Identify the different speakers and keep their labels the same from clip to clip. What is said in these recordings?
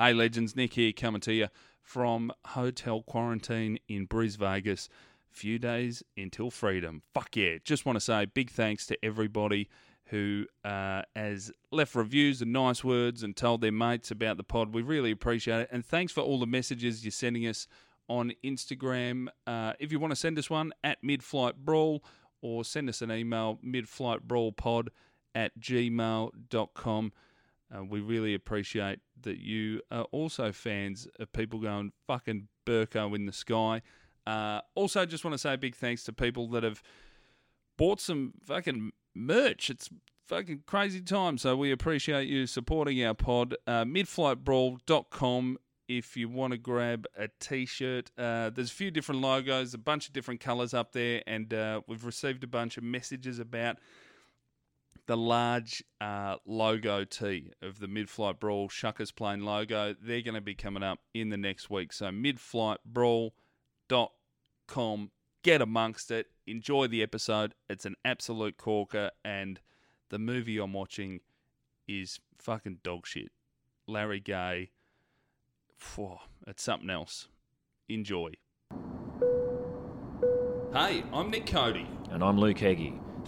Speaker 1: Hey, legends, Nick here coming to you from hotel quarantine in Bris Vegas. Few days until freedom. Fuck yeah. Just want to say big thanks to everybody who uh, has left reviews and nice words and told their mates about the pod. We really appreciate it. And thanks for all the messages you're sending us on Instagram. Uh, if you want to send us one at Midflight Brawl or send us an email, midflightbrawlpod at gmail.com. Uh, we really appreciate that you are also fans of people going fucking Burko in the sky. Uh, also, just want to say a big thanks to people that have bought some fucking merch. It's fucking crazy time. So we appreciate you supporting our pod. Uh, midflightbrawl.com if you want to grab a t-shirt. Uh, there's a few different logos, a bunch of different colors up there, and uh, we've received a bunch of messages about the large uh, logo tee of the Mid-Flight Brawl Shuckers Plane logo. They're going to be coming up in the next week. So midflightbrawl.com. Get amongst it. Enjoy the episode. It's an absolute corker, and the movie I'm watching is fucking dog shit. Larry Gaye. Phew, it's something else. Enjoy. Hey, I'm Nick Cody.
Speaker 2: And I'm Luke Heggie.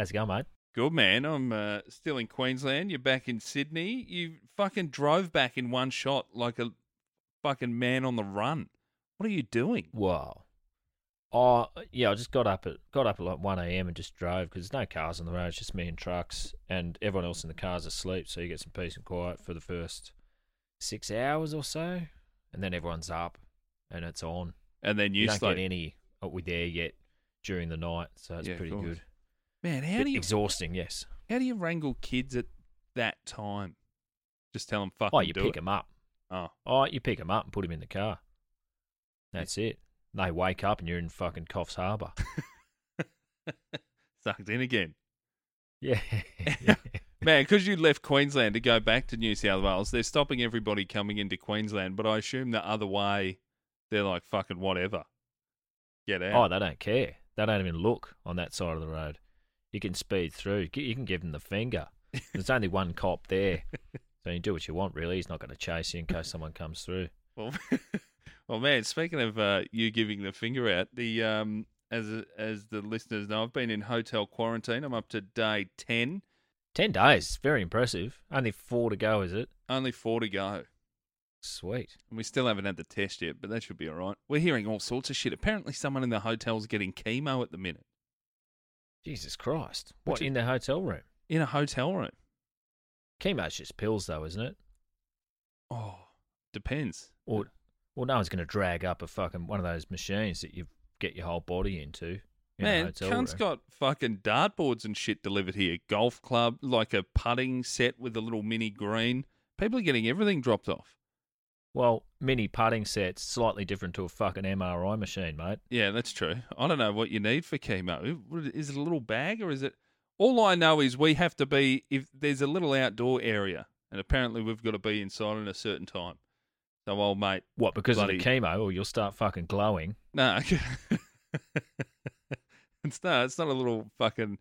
Speaker 2: How's it going, mate?
Speaker 1: Good man. I'm uh, still in Queensland. You're back in Sydney. You fucking drove back in one shot like a fucking man on the run. What are you doing?
Speaker 2: Wow. Oh, yeah, I just got up at got up at like 1 a.m. and just drove because there's no cars on the road. It's just me and trucks, and everyone else in the car's asleep. So you get some peace and quiet for the first six hours or so, and then everyone's up and it's on.
Speaker 1: And then you,
Speaker 2: You don't
Speaker 1: sleep.
Speaker 2: get any uh, with there yet during the night, so it's
Speaker 1: Yeah,
Speaker 2: pretty good.
Speaker 1: Man, how do you
Speaker 2: exhausting? Yes.
Speaker 1: how do you wrangle kids at that time? Just tell them fucking
Speaker 2: Oh, you
Speaker 1: do
Speaker 2: pick
Speaker 1: it.
Speaker 2: them up.
Speaker 1: Oh,
Speaker 2: Oh, you pick them up and put them in the car. That's it. They wake up and you're in fucking Coffs Harbour.
Speaker 1: sucked in again.
Speaker 2: Yeah.
Speaker 1: Man, because you left Queensland to go back to New South Wales, they're stopping everybody coming into Queensland. But I assume the other way, they're like fucking whatever. Get out.
Speaker 2: Oh, they don't care. They don't even look on that side of the road. You can speed through. You can give them the finger. There's only one cop there, so you do what you want. Really, he's not going to chase you in case someone comes through.
Speaker 1: Well, well, man. Speaking of uh, you giving the finger out, the um, as as the listeners know, I've been in hotel quarantine. I'm up to day ten.
Speaker 2: Ten days, very impressive. Only four to go, is it?
Speaker 1: Only four to go.
Speaker 2: Sweet.
Speaker 1: And we still haven't had the test yet, but that should be all right. We're hearing all sorts of shit. Apparently, someone in the hotel's getting chemo at the minute
Speaker 2: Jesus Christ!
Speaker 1: What you-
Speaker 2: in the hotel room?
Speaker 1: in a hotel room.
Speaker 2: Chemo's just pills, though, isn't it?
Speaker 1: Oh, depends.
Speaker 2: Or, well, no one's going to drag up a fucking one of those machines that you get your whole body into. In a
Speaker 1: Man,
Speaker 2: hotel
Speaker 1: cunt's
Speaker 2: room.
Speaker 1: got fucking dartboards and shit delivered here. Golf club, like a putting set with a little mini green. People are getting everything dropped off.
Speaker 2: Well, mini putting sets slightly different to a fucking MRI machine, mate.
Speaker 1: Yeah, that's true. I don't know what you need for chemo. Is it a little bag or is it? All I know is we have to be if there's a little outdoor area, and apparently we've got to be inside at a certain time. So, old mate,
Speaker 2: What, because
Speaker 1: Bloody-
Speaker 2: of the chemo, or you'll start fucking glowing.
Speaker 1: no, It's not. It's not a little fucking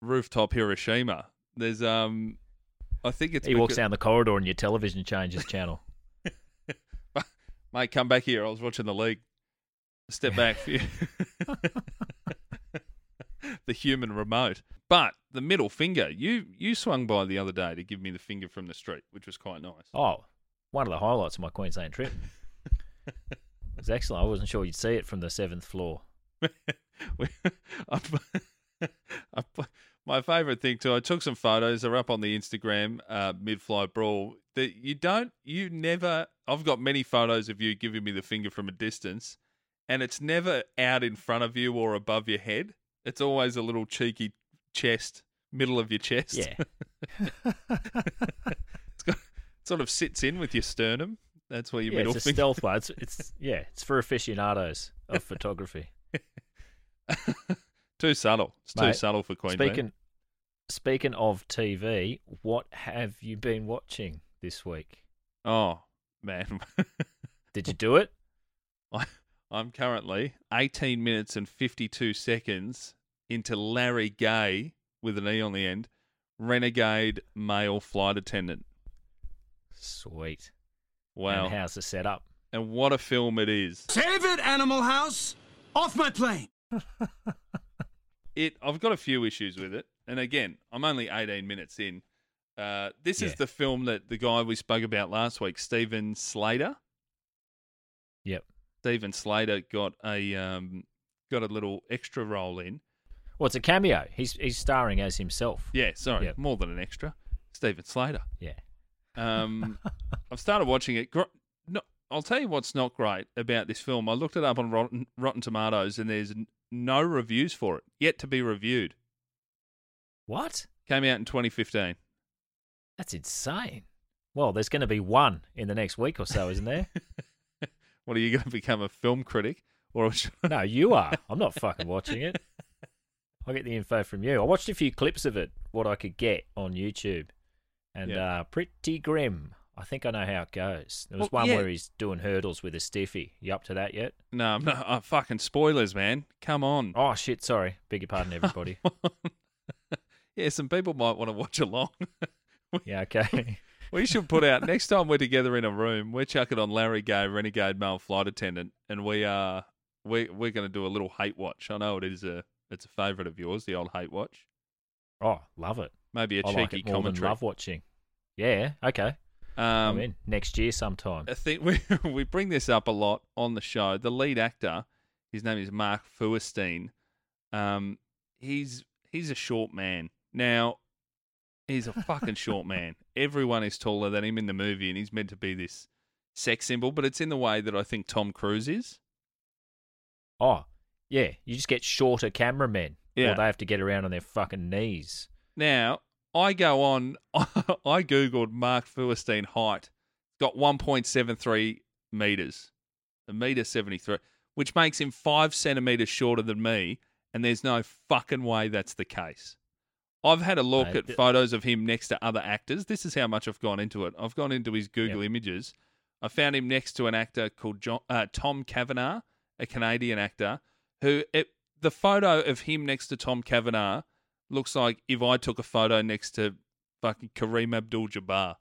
Speaker 1: rooftop Hiroshima. There's um, I think it's
Speaker 2: He walks down the corridor and your television changes channel.
Speaker 1: Mate, come back here. I was watching the league. Step back. for you. the human remote. But the middle finger, you you swung by the other day to give me the finger from the street, which was quite nice.
Speaker 2: Oh, one of the highlights of my Queensland trip. it was excellent. I wasn't sure you'd see it from the seventh floor.
Speaker 1: I- I- my favourite thing too. I took some photos. They're up on the Instagram. Uh, mid-flight brawl. That you don't. You never. I've got many photos of you giving me the finger from a distance, and it's never out in front of you or above your head. It's always a little cheeky chest, middle of your chest.
Speaker 2: Yeah.
Speaker 1: it's got, it sort of sits in with your sternum. That's where your
Speaker 2: yeah,
Speaker 1: middle
Speaker 2: it's a
Speaker 1: finger.
Speaker 2: stealth one. It's, it's yeah, it's for aficionados of photography.
Speaker 1: Too subtle. It's too subtle for Queensland.
Speaker 2: Speaking speaking of TV, what have you been watching this week?
Speaker 1: Oh man,
Speaker 2: Did you do it?
Speaker 1: I, I'm currently 18 minutes and 52 seconds into Larry Gaye with an E on the end, renegade male flight attendant.
Speaker 2: Sweet.
Speaker 1: Wow,
Speaker 2: And how's the setup?
Speaker 1: and what a film it is!
Speaker 3: Save it, Animal House! Off my plane!
Speaker 1: It. I've got a few issues with it, and again, I'm only 18 minutes in. Uh, this is the film that the guy we spoke about last week, Steven Slater.
Speaker 2: Yep.
Speaker 1: Steven Slater got a um, got a little extra role in.
Speaker 2: Well, it's a cameo. He's he's starring as himself.
Speaker 1: Yeah, sorry,
Speaker 2: Yep.
Speaker 1: more than an extra. Steven Slater.
Speaker 2: Yeah.
Speaker 1: Um, I've started watching it. No, I'll tell you what's not great about this film. I looked it up on Rotten, Rotten Tomatoes, and there's no reviews for it yet to be reviewed.
Speaker 2: What?
Speaker 1: Came out in 2015.
Speaker 2: That's insane. Well, there's going to be one in the next week or so, isn't there?
Speaker 1: What are you going to become a film critic, or
Speaker 2: no, you are. I'm not fucking watching it. I'll get the info from you. I watched a few clips of it, what I could get on YouTube, and
Speaker 1: Yeah.
Speaker 2: uh, pretty grim. I think I know how it goes. There was
Speaker 1: Well,
Speaker 2: one
Speaker 1: yeah.
Speaker 2: where he's doing hurdles with a stiffy. You up to that yet?
Speaker 1: no? I'm not. Uh, fucking spoilers, man. Come on.
Speaker 2: Oh shit! Sorry, beg your pardon, everybody.
Speaker 1: yeah, some people might want to watch along.
Speaker 2: yeah, okay.
Speaker 1: We should put out next time we're together in a room. We're chucking on Larry Gaye, renegade male flight attendant, and we are we we're going to do a little hate watch. I know it is a it's a favourite of yours, the old hate watch.
Speaker 2: Oh, love it.
Speaker 1: Maybe a
Speaker 2: I like
Speaker 1: cheeky
Speaker 2: it more than
Speaker 1: commentary.
Speaker 2: love watching. Yeah, okay.
Speaker 1: Um,
Speaker 2: in next year sometime.
Speaker 1: I think we we bring this up a lot on the show. The lead actor, his name is Mark Feuerstein. Um, he's he's a short man. Now, he's a fucking short man. Everyone is taller than him in the movie, and he's meant to be this sex symbol. But it's in the way that I think Tom Cruise is.
Speaker 2: Oh, yeah. You just get shorter cameramen.
Speaker 1: Yeah.
Speaker 2: Or they have to get around on their fucking knees.
Speaker 1: Now, I go on, I Googled Mark Feuerstein height. Got 1.73 meters, a meter 73, which makes him five centimeters shorter than me. And there's no fucking way that's the case. I've had a look
Speaker 2: Mate,
Speaker 1: at
Speaker 2: th-
Speaker 1: photos of him next to other actors. This is how much I've gone into it. I've gone into his Google images. I found him next to an actor called John, uh, Tom Cavanagh, a Canadian actor, who it, the photo of him next to Tom Cavanagh looks like if I took a photo next to fucking Kareem Abdul-Jabbar,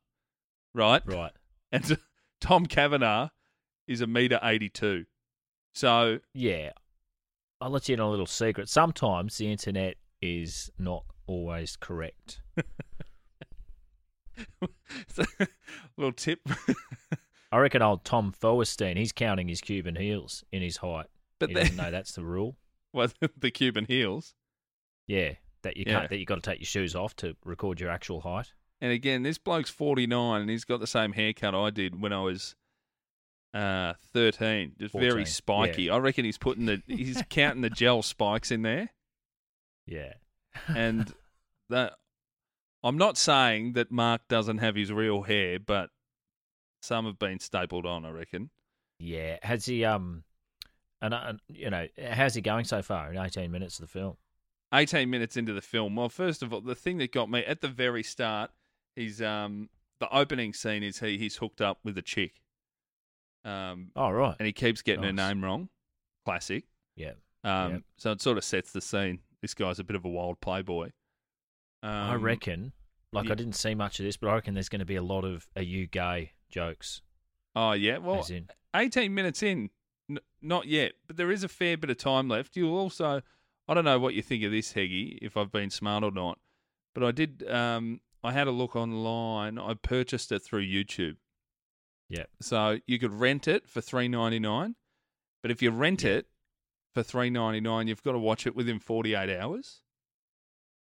Speaker 1: right?
Speaker 2: Right.
Speaker 1: And Tom Cavanagh is a meter eighty-two. So
Speaker 2: Yeah. I'll let you in on a little secret. Sometimes the internet is not always correct.
Speaker 1: little tip.
Speaker 2: I reckon old Tom Feuerstein, he's counting his Cuban heels in his height.
Speaker 1: But
Speaker 2: he doesn't know that's the rule.
Speaker 1: was the Cuban heels.
Speaker 2: Yeah. That you
Speaker 1: Yeah.
Speaker 2: can't that you gotta take your shoes off to record your actual height.
Speaker 1: And again, this bloke's 49 and he's got the same haircut I did when I was uh, 13. Just
Speaker 2: 14,
Speaker 1: very spiky. I reckon he's putting the he's counting the gel spikes in there.
Speaker 2: Yeah.
Speaker 1: And that I'm not saying that Mark doesn't have his real hair, but some have been stapled on, I reckon.
Speaker 2: Yeah. Has he um and, uh, and you know, how's he going so far in eighteen minutes of the film?
Speaker 1: 18 minutes into the film. Well, first of all, the thing that got me at the very start, he's um the opening scene is he he's hooked up with a chick. Um
Speaker 2: Oh right.
Speaker 1: and he keeps getting her name wrong. Classic.
Speaker 2: Yeah.
Speaker 1: Um,
Speaker 2: Yep.
Speaker 1: So it sort of sets the scene. This guy's a bit of a wild playboy. Um,
Speaker 2: I reckon. Like
Speaker 1: yeah.
Speaker 2: I didn't see much of this, but I reckon there's going to be a lot of "Are you gay?" jokes.
Speaker 1: Oh yeah. Well,
Speaker 2: in,
Speaker 1: 18 minutes in, n- not yet, but there is a fair bit of time left. You'll also, I don't know what you think of this, Heggy, if I've been smart or not, but I did, um, I had a look online. I purchased it through YouTube.
Speaker 2: yeah,
Speaker 1: So you could rent it for three ninety nine, but if you rent it for three ninety nine, you've got to watch it within forty eight hours.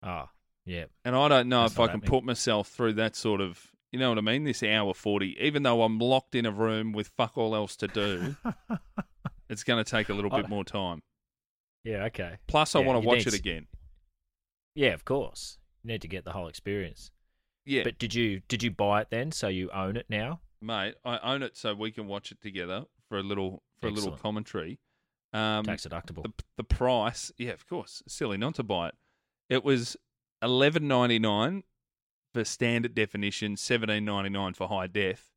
Speaker 2: ah, yeah,
Speaker 1: And I don't know
Speaker 2: That's
Speaker 1: if I can put myself through that sort of, you know what I mean? This hour forty, even though I'm locked in a room with fuck all else to do, it's going to take a little bit more time.
Speaker 2: Yeah. Okay.
Speaker 1: Plus, I
Speaker 2: Yeah,
Speaker 1: want to watch it
Speaker 2: s-
Speaker 1: again.
Speaker 2: Yeah, of course. You need to get the whole experience.
Speaker 1: Yeah,
Speaker 2: But did you did you buy it then? So you own it now?
Speaker 1: mate, I own it so we can watch it together for a little for a little commentary. Um,
Speaker 2: Tax deductible.
Speaker 1: the the price, yeah, of course, silly not to buy it. It was eleven ninety nine for standard definition, seventeen ninety nine for high def,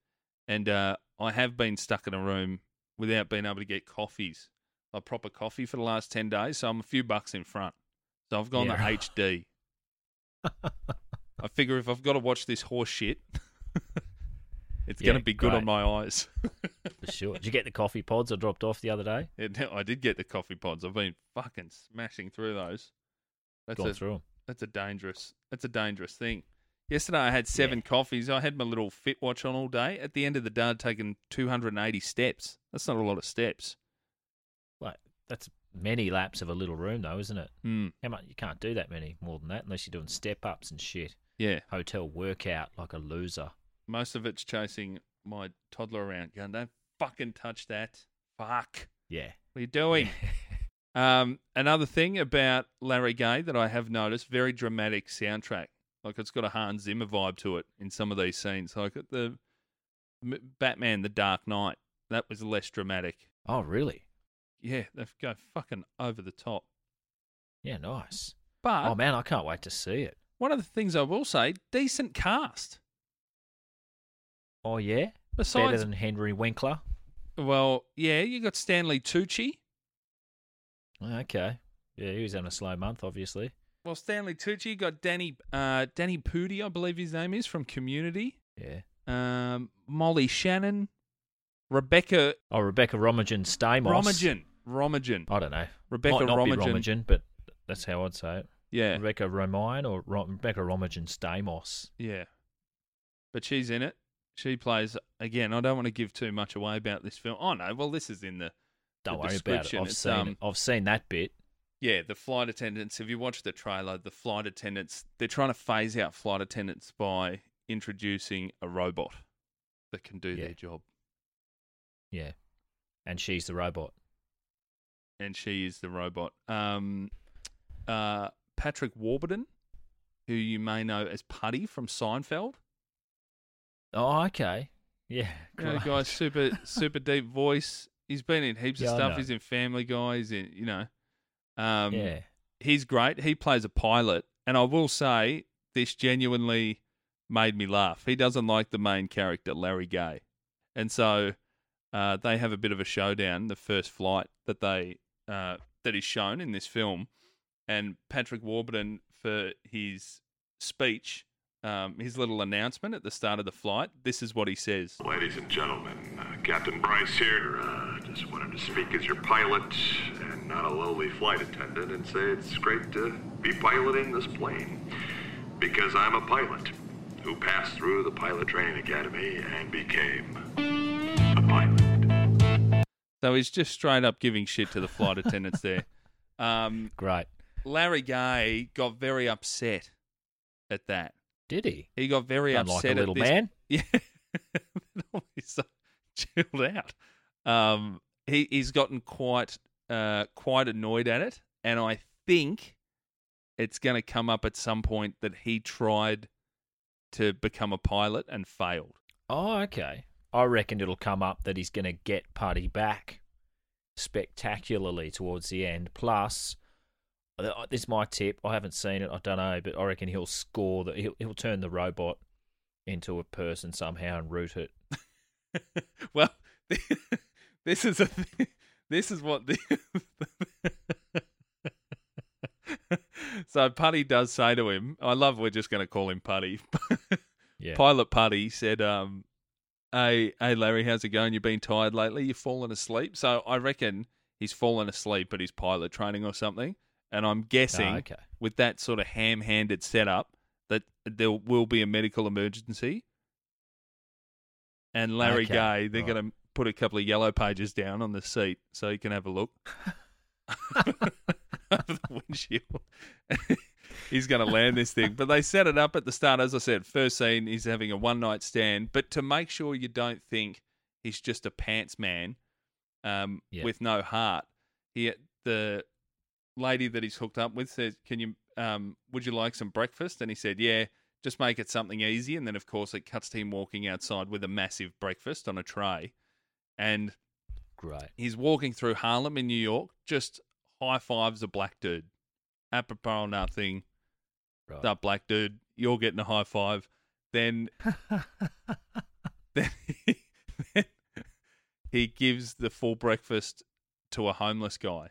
Speaker 1: and uh, I have been stuck in a room without being able to get coffees, a proper coffee for the last ten days. So I'm a few bucks in front. So I've gone
Speaker 2: Yeah.
Speaker 1: the HD. I figure if I've got to watch this horse shit, it's going to be good on my eyes.
Speaker 2: For sure. Did you get the coffee pods I dropped off the other day?
Speaker 1: Yeah, I did get the coffee pods. I've been fucking smashing through those. That's
Speaker 2: Gone
Speaker 1: a
Speaker 2: through 'em.
Speaker 1: that's a dangerous that's a dangerous thing. Yesterday I had seven coffees. I had my little fit watch on all day. At the end of the day, I'd taken 280 steps. That's not a lot of steps.
Speaker 2: Like that's many laps of a little room, though, isn't it?
Speaker 1: Hmm.
Speaker 2: How much? You can't do that many more than that unless you're doing step ups and shit.
Speaker 1: Yeah,
Speaker 2: Hotel workout like a loser.
Speaker 1: most of it's chasing my toddler around, going, "Don't fucking touch that. Fuck.
Speaker 2: Yeah.
Speaker 1: What are you doing?" Um, another thing about Larry Gaye that I have noticed, very dramatic soundtrack. Like it's got a Hans Zimmer vibe to it in some of these scenes. Like the Batman, The Dark Knight, that was less dramatic.
Speaker 2: oh, really?
Speaker 1: Yeah, they go fucking over the top.
Speaker 2: Yeah, nice.
Speaker 1: But
Speaker 2: oh man, I can't wait to see it.
Speaker 1: one of the things I will say, decent cast.
Speaker 2: Oh yeah, better than Henry Winkler.
Speaker 1: well, yeah, you got Stanley Tucci.
Speaker 2: Okay. Yeah, he was having a slow month, obviously.
Speaker 1: Well, Stanley Tucci, got Danny, uh, Danny Pudi, I believe his name is from Community.
Speaker 2: Yeah.
Speaker 1: Um, Molly Shannon, Rebecca
Speaker 2: Oh, Rebecca Romagen Stamos.
Speaker 1: Romagen. Romagen.
Speaker 2: I don't know.
Speaker 1: Rebecca
Speaker 2: Might not be
Speaker 1: Romagen.
Speaker 2: Romagen, but that's how I'd say it.
Speaker 1: Yeah,
Speaker 2: Rebecca Romine or Ro- Rebecca Romagen Stamos.
Speaker 1: yeah. But she's in it. She plays again. I don't want to give too much away about this film. Oh no, well this is in the
Speaker 2: Don't
Speaker 1: the
Speaker 2: worry about it. I've
Speaker 1: It's,
Speaker 2: seen
Speaker 1: um,
Speaker 2: it. I've seen that bit.
Speaker 1: yeah the flight attendants. If you watch the trailer, the flight attendants they're trying to phase out flight attendants by introducing a robot that can do
Speaker 2: Yeah.
Speaker 1: their job,
Speaker 2: Yeah. And she's the robot.
Speaker 1: And she is the robot. Um, uh, Patrick Warburton, who you may know as Puddy from Seinfeld.
Speaker 2: Oh, okay. Yeah.
Speaker 1: You know, guy's super super deep voice. He's been in heaps
Speaker 2: Yeah,
Speaker 1: of stuff. He's in Family Guy. He's in you know, um,
Speaker 2: yeah.
Speaker 1: he's great. He plays a pilot, and I will say this genuinely made me laugh. He doesn't like the main character, Larry Gaye, and so uh, they have a bit of a showdown. The first flight that they uh, that is shown in this film, and Patrick Warburton for his speech. Um, his little announcement at the start of the flight. This is what he says.
Speaker 4: Ladies and gentlemen, uh, Captain Bryce here. Uh, just wanted to speak as your pilot and not a lowly flight attendant and say it's great to be piloting this plane. Because I'm a pilot who passed through the pilot training academy and became.
Speaker 1: So he's just straight up giving shit to the flight attendants there. Um,
Speaker 2: Great.
Speaker 1: Larry Gaye got very upset at that.
Speaker 2: Did he?
Speaker 1: He got very
Speaker 2: Unlike
Speaker 1: upset
Speaker 2: a little
Speaker 1: at this.
Speaker 2: man.
Speaker 1: Yeah, he's so chilled out. Um, he he's gotten quite uh quite annoyed at it, and I think it's going to come up at some point that he tried to become a pilot and failed.
Speaker 2: Oh, okay. I reckon it'll come up that he's going to get Puddy back spectacularly towards the end. Plus, uh, this is my tip. I haven't seen it. I don't know, but I reckon he'll score that. He'll, he'll turn the robot into a person somehow and root it.
Speaker 1: well, this is a th- this is what the. so Puddy does say to him, I love we're just going to call him Puddy.
Speaker 2: Yeah.
Speaker 1: Pilot Puddy said, um, hey, hey, Larry, how's it going? You've been tired lately? You've fallen asleep? So I reckon he's fallen asleep at his pilot training or something. And I'm guessing
Speaker 2: Ah, okay.
Speaker 1: with that sort of ham handed setup that there will be a medical emergency. And Larry
Speaker 2: Okay,
Speaker 1: Gay, they're
Speaker 2: right.
Speaker 1: going to put a couple of yellow pages down on the seat so you can have a look over the windshield. he's going to land this thing. But they set it up at the start. As I said, first scene, he's having a one night stand. But to make sure you don't think he's just a pants man um,
Speaker 2: Yeah.
Speaker 1: with no heart, he the lady that he's hooked up with says, "Can you? Um, would you like some breakfast?" And he said, "Yeah." Just make it something easy, and then of course it cuts to him walking outside with a massive breakfast on a tray, and
Speaker 2: Great.
Speaker 1: he's walking through Harlem in New York, just high fives a black dude. Apropos nothing.
Speaker 2: Right.
Speaker 1: That black dude, you're getting a high five. Then, then, he, then he gives the full breakfast to a homeless guy.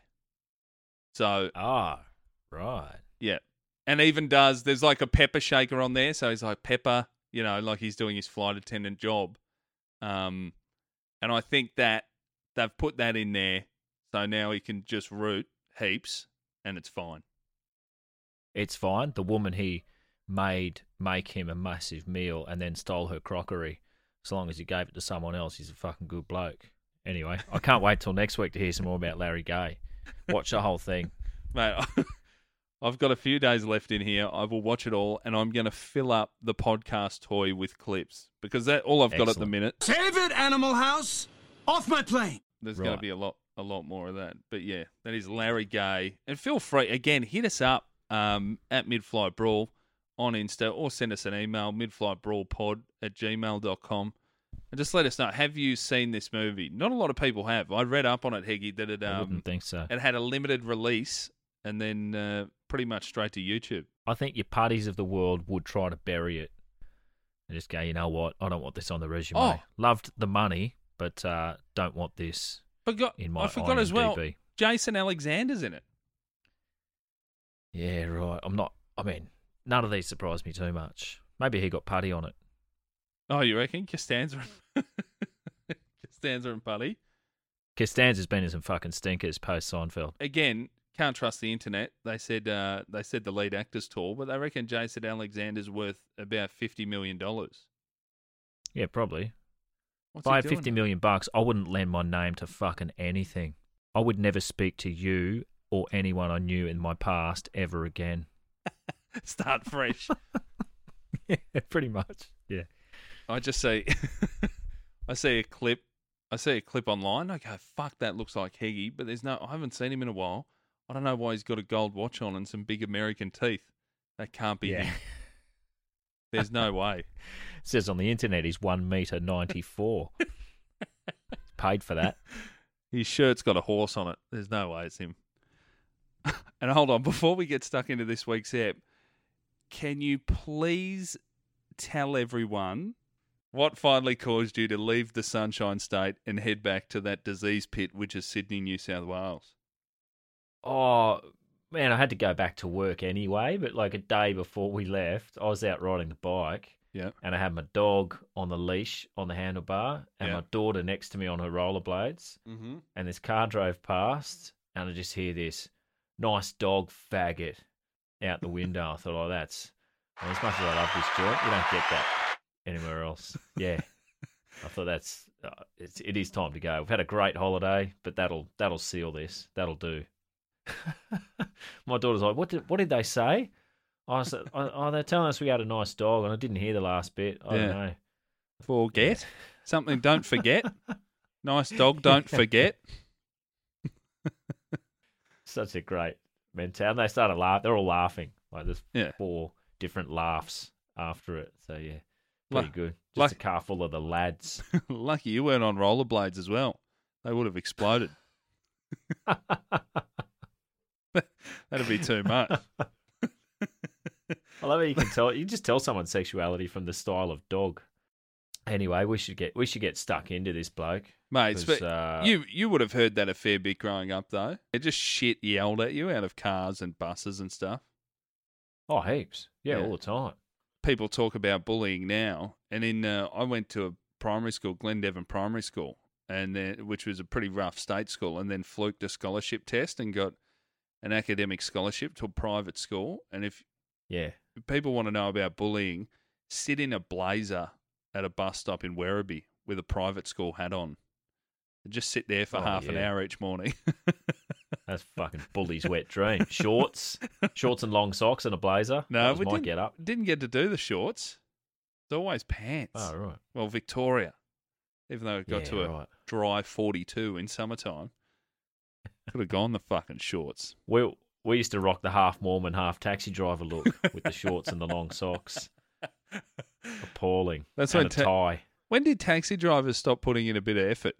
Speaker 1: So,
Speaker 2: Ah, right.
Speaker 1: yeah. And even does, there's like a pepper shaker on there. So he's like, pepper, you know, like he's doing his flight attendant job. Um, and I think that they've put that in there. So now he can just root heaps and it's fine.
Speaker 2: It's fine. The woman he made make him a massive meal and then stole her crockery. As long as he gave it to someone else, he's a fucking good bloke. Anyway, I can't wait till next week to hear some more about Larry Gaye. Watch the whole thing.
Speaker 1: Mate, I've got a few days left in here. I will watch it all and I'm going to fill up the podcast toy with clips because that's all I've got at the minute.
Speaker 3: Save it, Animal House! Off my plane!
Speaker 1: There's going to be a lot, a lot more of that. But yeah, that is Larry Gaye. And feel free again, hit us up um, at Midflight Brawl on Insta or send us an email midflightbrawlpod at gmail.com and just let us know. Have you seen this movie? Not a lot of people have. I read up on it, Heggy, that it
Speaker 2: I
Speaker 1: um,
Speaker 2: wouldn't think so.
Speaker 1: it had a limited release and then uh, pretty much straight to YouTube.
Speaker 2: I think your parties of the world would try to bury it and just go, you know what? I don't want this on the resume.
Speaker 1: Oh.
Speaker 2: Loved the money, but uh, don't want this
Speaker 1: Forgot,
Speaker 2: in my
Speaker 1: I forgot as well. Jason Alexander's in it.
Speaker 2: Yeah, right. I'm not. I mean, none of these surprised me too much. Maybe he got Puddy on it.
Speaker 1: Oh, you reckon? Costanza and Costanza and Buddy.
Speaker 2: Costanza's been in some fucking stinkers post Seinfeld.
Speaker 1: again, can't trust the internet. They said uh, they said the lead actor's tall, but they reckon Jason Alexander's worth about fifty million dollars.
Speaker 2: Yeah, probably.
Speaker 1: What's
Speaker 2: if I had fifty million bucks, I wouldn't lend my name to fucking anything. I would never speak to you or anyone I knew in my past ever again.
Speaker 1: Start fresh.
Speaker 2: yeah, pretty much. Yeah.
Speaker 1: I just see, I see a clip, I see a clip online. I go, fuck, that looks like Heggy, but there's no. I haven't seen him in a while. I don't know why he's got a gold watch on and some big American teeth. That can't be
Speaker 2: Yeah.
Speaker 1: him. There's no way.
Speaker 2: says on the internet he's one meter ninety four. Paid for that.
Speaker 1: His shirt's got a horse on it. There's no way it's him. and hold on, before we get stuck into this week's app, can you please tell everyone what finally caused you to leave the Sunshine State and head back to that disease pit, which is Sydney, New South Wales?
Speaker 2: Oh man, I had to go back to work anyway, but like a day before we left, I was out riding the bike
Speaker 1: Yeah.
Speaker 2: and I had my dog on the leash on the handlebar and
Speaker 1: Yeah.
Speaker 2: my daughter next to me on her rollerblades.
Speaker 1: Mm-hmm.
Speaker 2: And this car drove past and I just hear this nice dog faggot out the window. I thought, oh, that's well, as much as I love this joint, you don't get that anywhere else. Yeah. I thought that's uh, it's it is time to go. We've had a great holiday, but that'll that'll seal this. That'll do. My daughter's like, "What did what did they say?" I said, "Oh, oh, they're telling us we had a nice dog, and I didn't hear the last bit. I
Speaker 1: Yeah.
Speaker 2: don't know."
Speaker 1: Forget something. Don't forget. nice dog. Don't forget.
Speaker 2: Such a great mentality. And they started laughing. They're all laughing. Like there's
Speaker 1: Yeah.
Speaker 2: four different laughs after it. So yeah, pretty good. Just a car full of the lads.
Speaker 1: Lucky you weren't on rollerblades as well. They would have exploded. That'd be too much.
Speaker 2: I love how you can tell. You can just tell someone's sexuality from the style of dog. Anyway, we should get we should get stuck into this bloke,
Speaker 1: Mate, but
Speaker 2: uh,
Speaker 1: you you would have heard that a fair bit growing up, though. It just shit yelled at you out of cars and buses and stuff.
Speaker 2: oh heaps, yeah,
Speaker 1: Yeah.
Speaker 2: all the time.
Speaker 1: People talk about bullying now, and in uh, I went to a primary school, Glendevon Primary School, and then which was a pretty rough state school, and then fluked a scholarship test and got an academic scholarship to a private school. And if
Speaker 2: Yeah,
Speaker 1: people want to know about bullying, sit in a blazer at a bus stop in Werribee with a private school hat on. And just sit there for
Speaker 2: Oh,
Speaker 1: half an hour each morning.
Speaker 2: that's fucking bully's wet dream. Shorts, shorts and long socks and a blazer.
Speaker 1: no, we didn't
Speaker 2: get up.
Speaker 1: Didn't get to do the shorts. It's always pants.
Speaker 2: Oh right,
Speaker 1: Well, Victoria, even though it got
Speaker 2: Yeah,
Speaker 1: to a
Speaker 2: right.
Speaker 1: dry 42 in summertime, could have gone the fucking shorts.
Speaker 2: we we used to rock the half Mormon, half taxi driver look with the shorts and the long socks. Appalling.
Speaker 1: That's
Speaker 2: and
Speaker 1: when
Speaker 2: a
Speaker 1: ta-
Speaker 2: tie.
Speaker 1: When did taxi drivers stop putting in a bit of effort?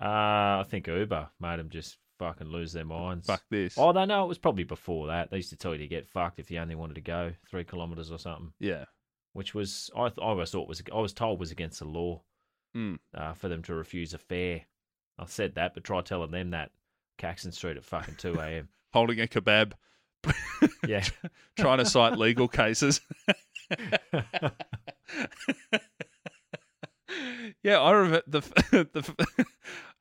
Speaker 2: Uh, I think Uber made them just fucking lose their minds.
Speaker 1: Fuck this.
Speaker 2: Oh, they know it was probably before that. They used to tell you to get fucked if you only wanted to go three kilometers or something,
Speaker 1: Yeah.
Speaker 2: which was I, th- I always thought was I was told was against the law
Speaker 1: Mm.
Speaker 2: uh, for them to refuse a fare. I said that, but try telling them that Caxton Street at fucking two a.m.
Speaker 1: Holding a kebab.
Speaker 2: Yeah.
Speaker 1: Trying to cite legal cases. yeah, I remember the, the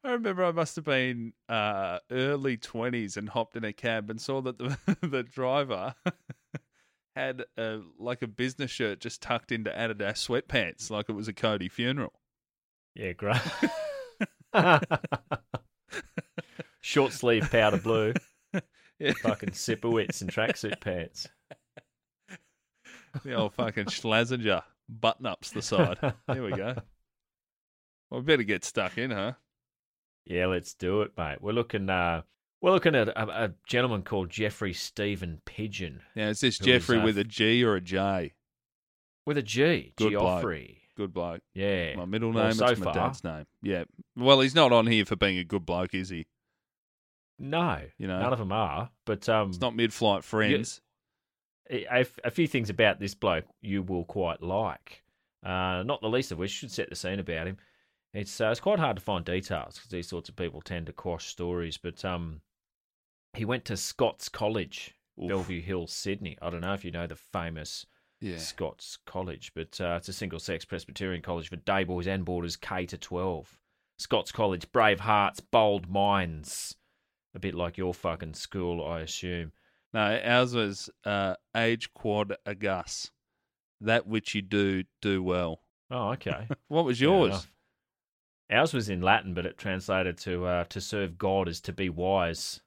Speaker 1: I remember I must have been uh, early twenties and hopped in a cab and saw that the the driver had a, like a business shirt just tucked into Adidas sweatpants, like it was a Cody funeral.
Speaker 2: Yeah, great. Short sleeve powder blue. Fucking Sipowicz and tracksuit pants.
Speaker 1: The old fucking Schlesinger button ups the side. There we go. Well, we better get stuck in, huh?
Speaker 2: Yeah, let's do it, mate. We're looking. Uh, we're looking at a, a gentleman called Geoffrey Stephen Pigeon
Speaker 1: Now, is this Jeffrey
Speaker 2: is, uh,
Speaker 1: with a G or a J?
Speaker 2: with a G.
Speaker 1: Good bloke. Good bloke.
Speaker 2: Yeah.
Speaker 1: My middle
Speaker 2: Well,
Speaker 1: name
Speaker 2: so
Speaker 1: is my
Speaker 2: far-
Speaker 1: dad's name. Yeah. Well, he's not on here for being a good bloke, is he?
Speaker 2: No,
Speaker 1: You know,
Speaker 2: none of them are. But um,
Speaker 1: It's not mid-flight friends.
Speaker 2: a, a few things about this bloke you will quite like. Uh, not the least of which should set the scene about him. It's uh, it's quite hard to find details because these sorts of people tend to quash stories. But um, he went to Scots College,
Speaker 1: Oof.
Speaker 2: Bellevue Hill, Sydney. I don't know if you know the famous
Speaker 1: Yeah.
Speaker 2: Scots College, but uh, it's a single-sex Presbyterian college for day boys and boarders K to twelve. Scots College, brave hearts, bold minds. A bit like your fucking school, I assume.
Speaker 1: No, ours was uh, age quod agis. That which you do, do well.
Speaker 2: Oh, okay.
Speaker 1: What was yours?
Speaker 2: Ours was in Latin, but it translated to uh, "to serve God is to be wise."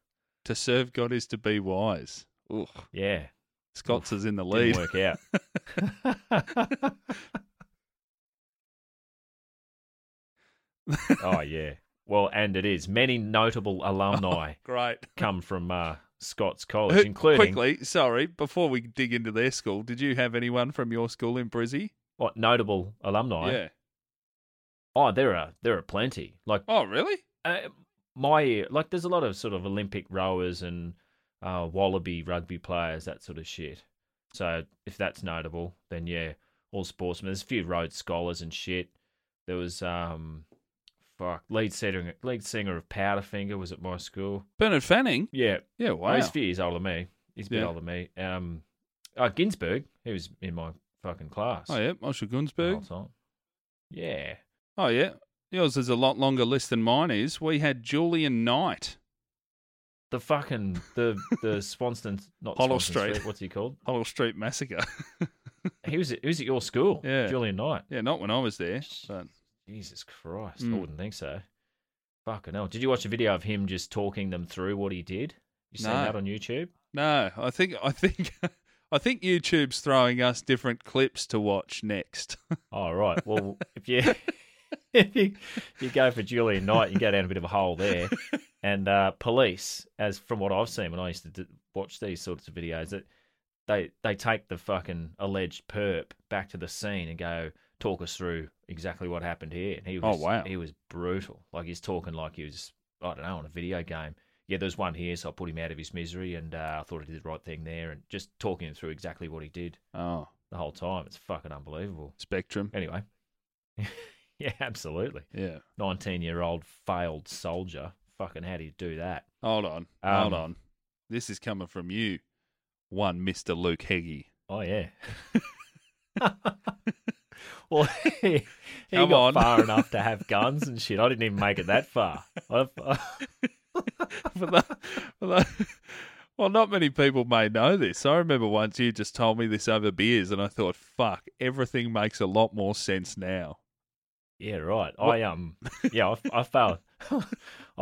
Speaker 1: To serve God is to be wise. Ugh.
Speaker 2: Yeah,
Speaker 1: Scots is in the lead.
Speaker 2: didn't work out. oh yeah. Well, and it is many notable alumni
Speaker 1: Great.
Speaker 2: come from uh, Scots College,
Speaker 1: Who-
Speaker 2: including
Speaker 1: Quickly, sorry, before we dig into their school, did you have anyone from your school in Brizzy?
Speaker 2: what notable alumni?
Speaker 1: Yeah.
Speaker 2: Oh, there are there are plenty. Like
Speaker 1: Oh, really?
Speaker 2: uh, my like, there's a lot of sort of Olympic rowers and uh, wallaby rugby players, that sort of shit. So if that's notable, then yeah, all sportsmen. There's a few Rhodes scholars and shit. There was um, fuck lead singer lead singer of Powderfinger was at my school.
Speaker 1: Bernard Fanning?
Speaker 2: Yeah,
Speaker 1: Yeah, wow.
Speaker 2: he's a few years older than me. He's a bit
Speaker 1: Yeah.
Speaker 2: older than me. Um, uh, Ginsberg, he was in my fucking class.
Speaker 1: Oh, yeah, Marshall
Speaker 2: the whole
Speaker 1: Gunsberg.
Speaker 2: time. Yeah.
Speaker 1: Oh, yeah. Yours is a lot longer list than mine is. We had Julian Knight,
Speaker 2: The fucking the the Swanston not
Speaker 1: Hoddle
Speaker 2: Swanston
Speaker 1: Street.
Speaker 2: What's he called?
Speaker 1: Hoddle Street Massacre.
Speaker 2: He was at, he was at your school.
Speaker 1: Yeah.
Speaker 2: Julian Knight.
Speaker 1: yeah, not when I was there, but
Speaker 2: Jesus Christ,
Speaker 1: Mm.
Speaker 2: I wouldn't think so. Fucking hell. Did you watch a video of him just talking them through what he did? You seen
Speaker 1: No.
Speaker 2: that on YouTube?
Speaker 1: no, I think I think I think YouTube's throwing us different clips to watch next.
Speaker 2: Oh right. Well, if you if you, if you go for Julian Knight, you go down a bit of a hole there. And uh, police, as from what I've seen when I used to d- watch these sorts of videos, that they they take the fucking alleged perp back to the scene and go talk us through exactly what happened here. And he was, Oh,
Speaker 1: wow.
Speaker 2: he was brutal. Like he's talking like he was I don't know on a video game. Yeah, there's one here, so I put him out of his misery, and uh, I thought I did the right thing there, and just talking him through exactly what he did.
Speaker 1: oh,
Speaker 2: the whole time. It's fucking unbelievable.
Speaker 1: Spectrum.
Speaker 2: Anyway, yeah, absolutely.
Speaker 1: Yeah.
Speaker 2: Nineteen-year-old failed soldier. Fucking how do you do that?
Speaker 1: Hold on. Hold
Speaker 2: Um,
Speaker 1: on. This is coming from you, one Mr. Luke Heggie.
Speaker 2: Oh yeah. well, he, he
Speaker 1: Come
Speaker 2: got
Speaker 1: on.
Speaker 2: far enough to have guns and shit. I didn't even make it that far. I, I,
Speaker 1: For the- for the- well, not many people may know this. I remember once you just told me this over beers, and I thought, fuck, everything makes a lot more sense now.
Speaker 2: yeah, right. I um, yeah, I, I failed. I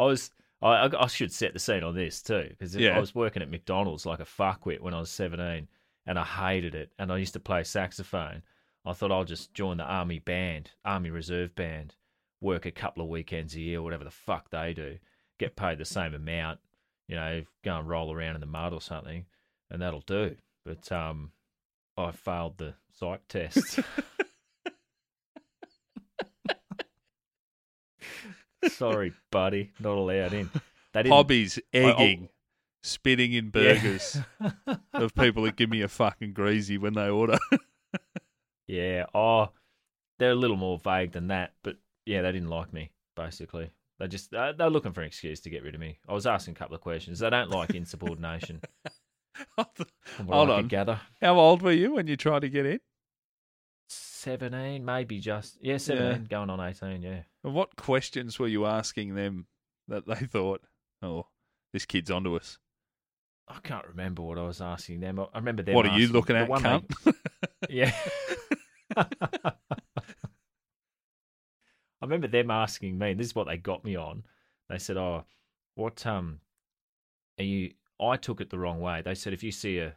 Speaker 2: was. I, I should set the scene on this too because
Speaker 1: Yeah.
Speaker 2: I was working at McDonald's like a fuckwit when I was seventeen, and I hated it. And I used to play saxophone. I thought I'll just join the army band, army reserve band, work a couple of weekends a year, whatever the fuck they do, get paid the same amount, you know, go and roll around in the mud or something, and that'll do. But um, I failed the psych test. Sorry, buddy, not allowed in. Didn't-
Speaker 1: Hobbies,
Speaker 2: I-
Speaker 1: egging, spitting in burgers of people that give me a fucking greasy when they order.
Speaker 2: Yeah. Oh, they're a little more vague than that, but yeah, they didn't like me. Basically, they just uh, they're looking for an excuse to get rid of me. I was asking a couple of questions. They don't like insubordination.
Speaker 1: Hold
Speaker 2: I
Speaker 1: on.
Speaker 2: gather.
Speaker 1: How old were you when you tried to get in?
Speaker 2: Seventeen, maybe just yeah, seventeen, going on eighteen. Yeah.
Speaker 1: And what questions were you asking them that they thought, oh, this kid's onto us?
Speaker 2: I can't remember what I was asking them. I remember them.
Speaker 1: What are you looking at,
Speaker 2: one they-
Speaker 1: cunt?
Speaker 2: Yeah. I remember them asking me, and this is what they got me on. They said, "Oh, what um, are you?" I took it the wrong way. They said, "If you see a,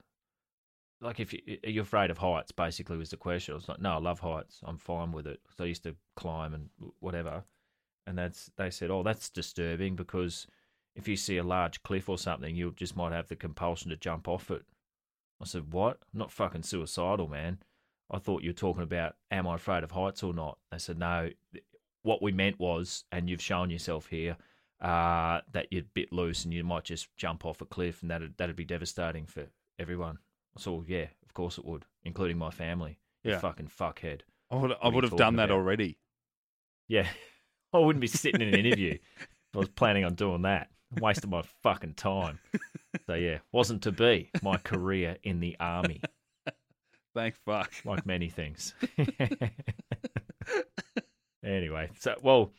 Speaker 2: like, if you, are you afraid of heights?" Basically, was the question. I was like, "No, I love heights. I'm fine with it." So I used to climb and whatever. And that's they said, "Oh, that's disturbing because if you see a large cliff or something, you just might have the compulsion to jump off it." I said, "What? I'm not fucking suicidal, man." I thought you were talking about, am I afraid of heights or not? They said, no. What we meant was, and you've shown yourself here, uh, that you're a bit loose and you might just jump off a cliff, and that'd that'd be devastating for everyone. Well, yeah, of course it would, including my family. You
Speaker 1: Yeah.
Speaker 2: fucking fuckhead.
Speaker 1: I would, I would have done that
Speaker 2: about?
Speaker 1: already.
Speaker 2: Yeah, I wouldn't be sitting in an interview I was planning on doing that. Wasting my fucking time. So yeah, wasn't to be my career in the army.
Speaker 1: Thank fuck.
Speaker 2: like many things. anyway, so well,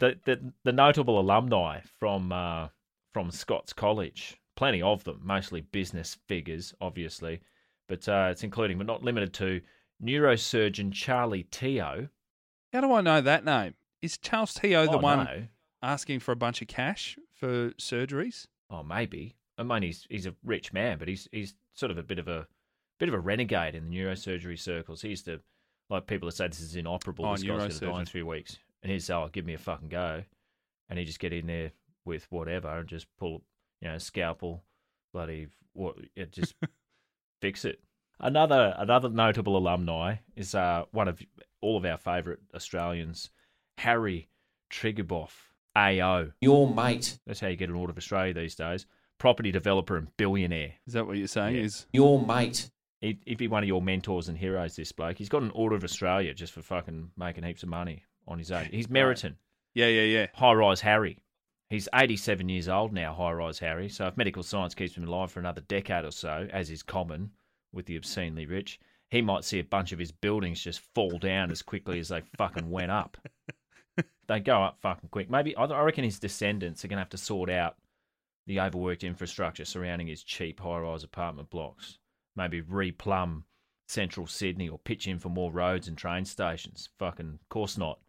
Speaker 2: the the, the notable alumni from uh, from Scots College, plenty of them, mostly business figures, obviously, but uh, it's including but not limited to neurosurgeon Charlie Teo.
Speaker 1: How do I know that name? Is Charles Teo the
Speaker 2: Oh,
Speaker 1: one
Speaker 2: no.
Speaker 1: asking for a bunch of cash for surgeries?
Speaker 2: Oh, maybe. I mean, he's he's a rich man, but he's he's sort of a bit of a bit of a renegade in the neurosurgery circles. He used to like people that say this is inoperable.
Speaker 1: Oh,
Speaker 2: this guy's going to die in three weeks, and he'd say, "Oh, give me a fucking go," and he'd just get in there with whatever and just pull, you know, scalpel, bloody what, it just fix it. Another another notable alumni is uh, one of all of our favourite Australians, Harry Triguboff, AO.
Speaker 5: Your mate.
Speaker 2: That's how you get an Order of Australia these days. Property developer and billionaire.
Speaker 1: Is that what you're saying?
Speaker 2: Yeah.
Speaker 1: Is
Speaker 5: Your mate.
Speaker 2: He'd, he'd be one of your mentors and heroes, this bloke. He's got an Order of Australia just for fucking making heaps of money on his own. He's Meriton.
Speaker 1: yeah, yeah, yeah.
Speaker 2: High Rise Harry. He's 87 years old now, High Rise Harry. So if medical science keeps him alive for another decade or so, as is common with the obscenely rich, he might see a bunch of his buildings just fall down as quickly as they fucking went up. they go up fucking quick. Maybe I I reckon his descendants are going to have to sort out the overworked infrastructure surrounding his cheap high-rise apartment blocks. Maybe replumb central Sydney or pitch in for more roads and train stations. Fucking course not.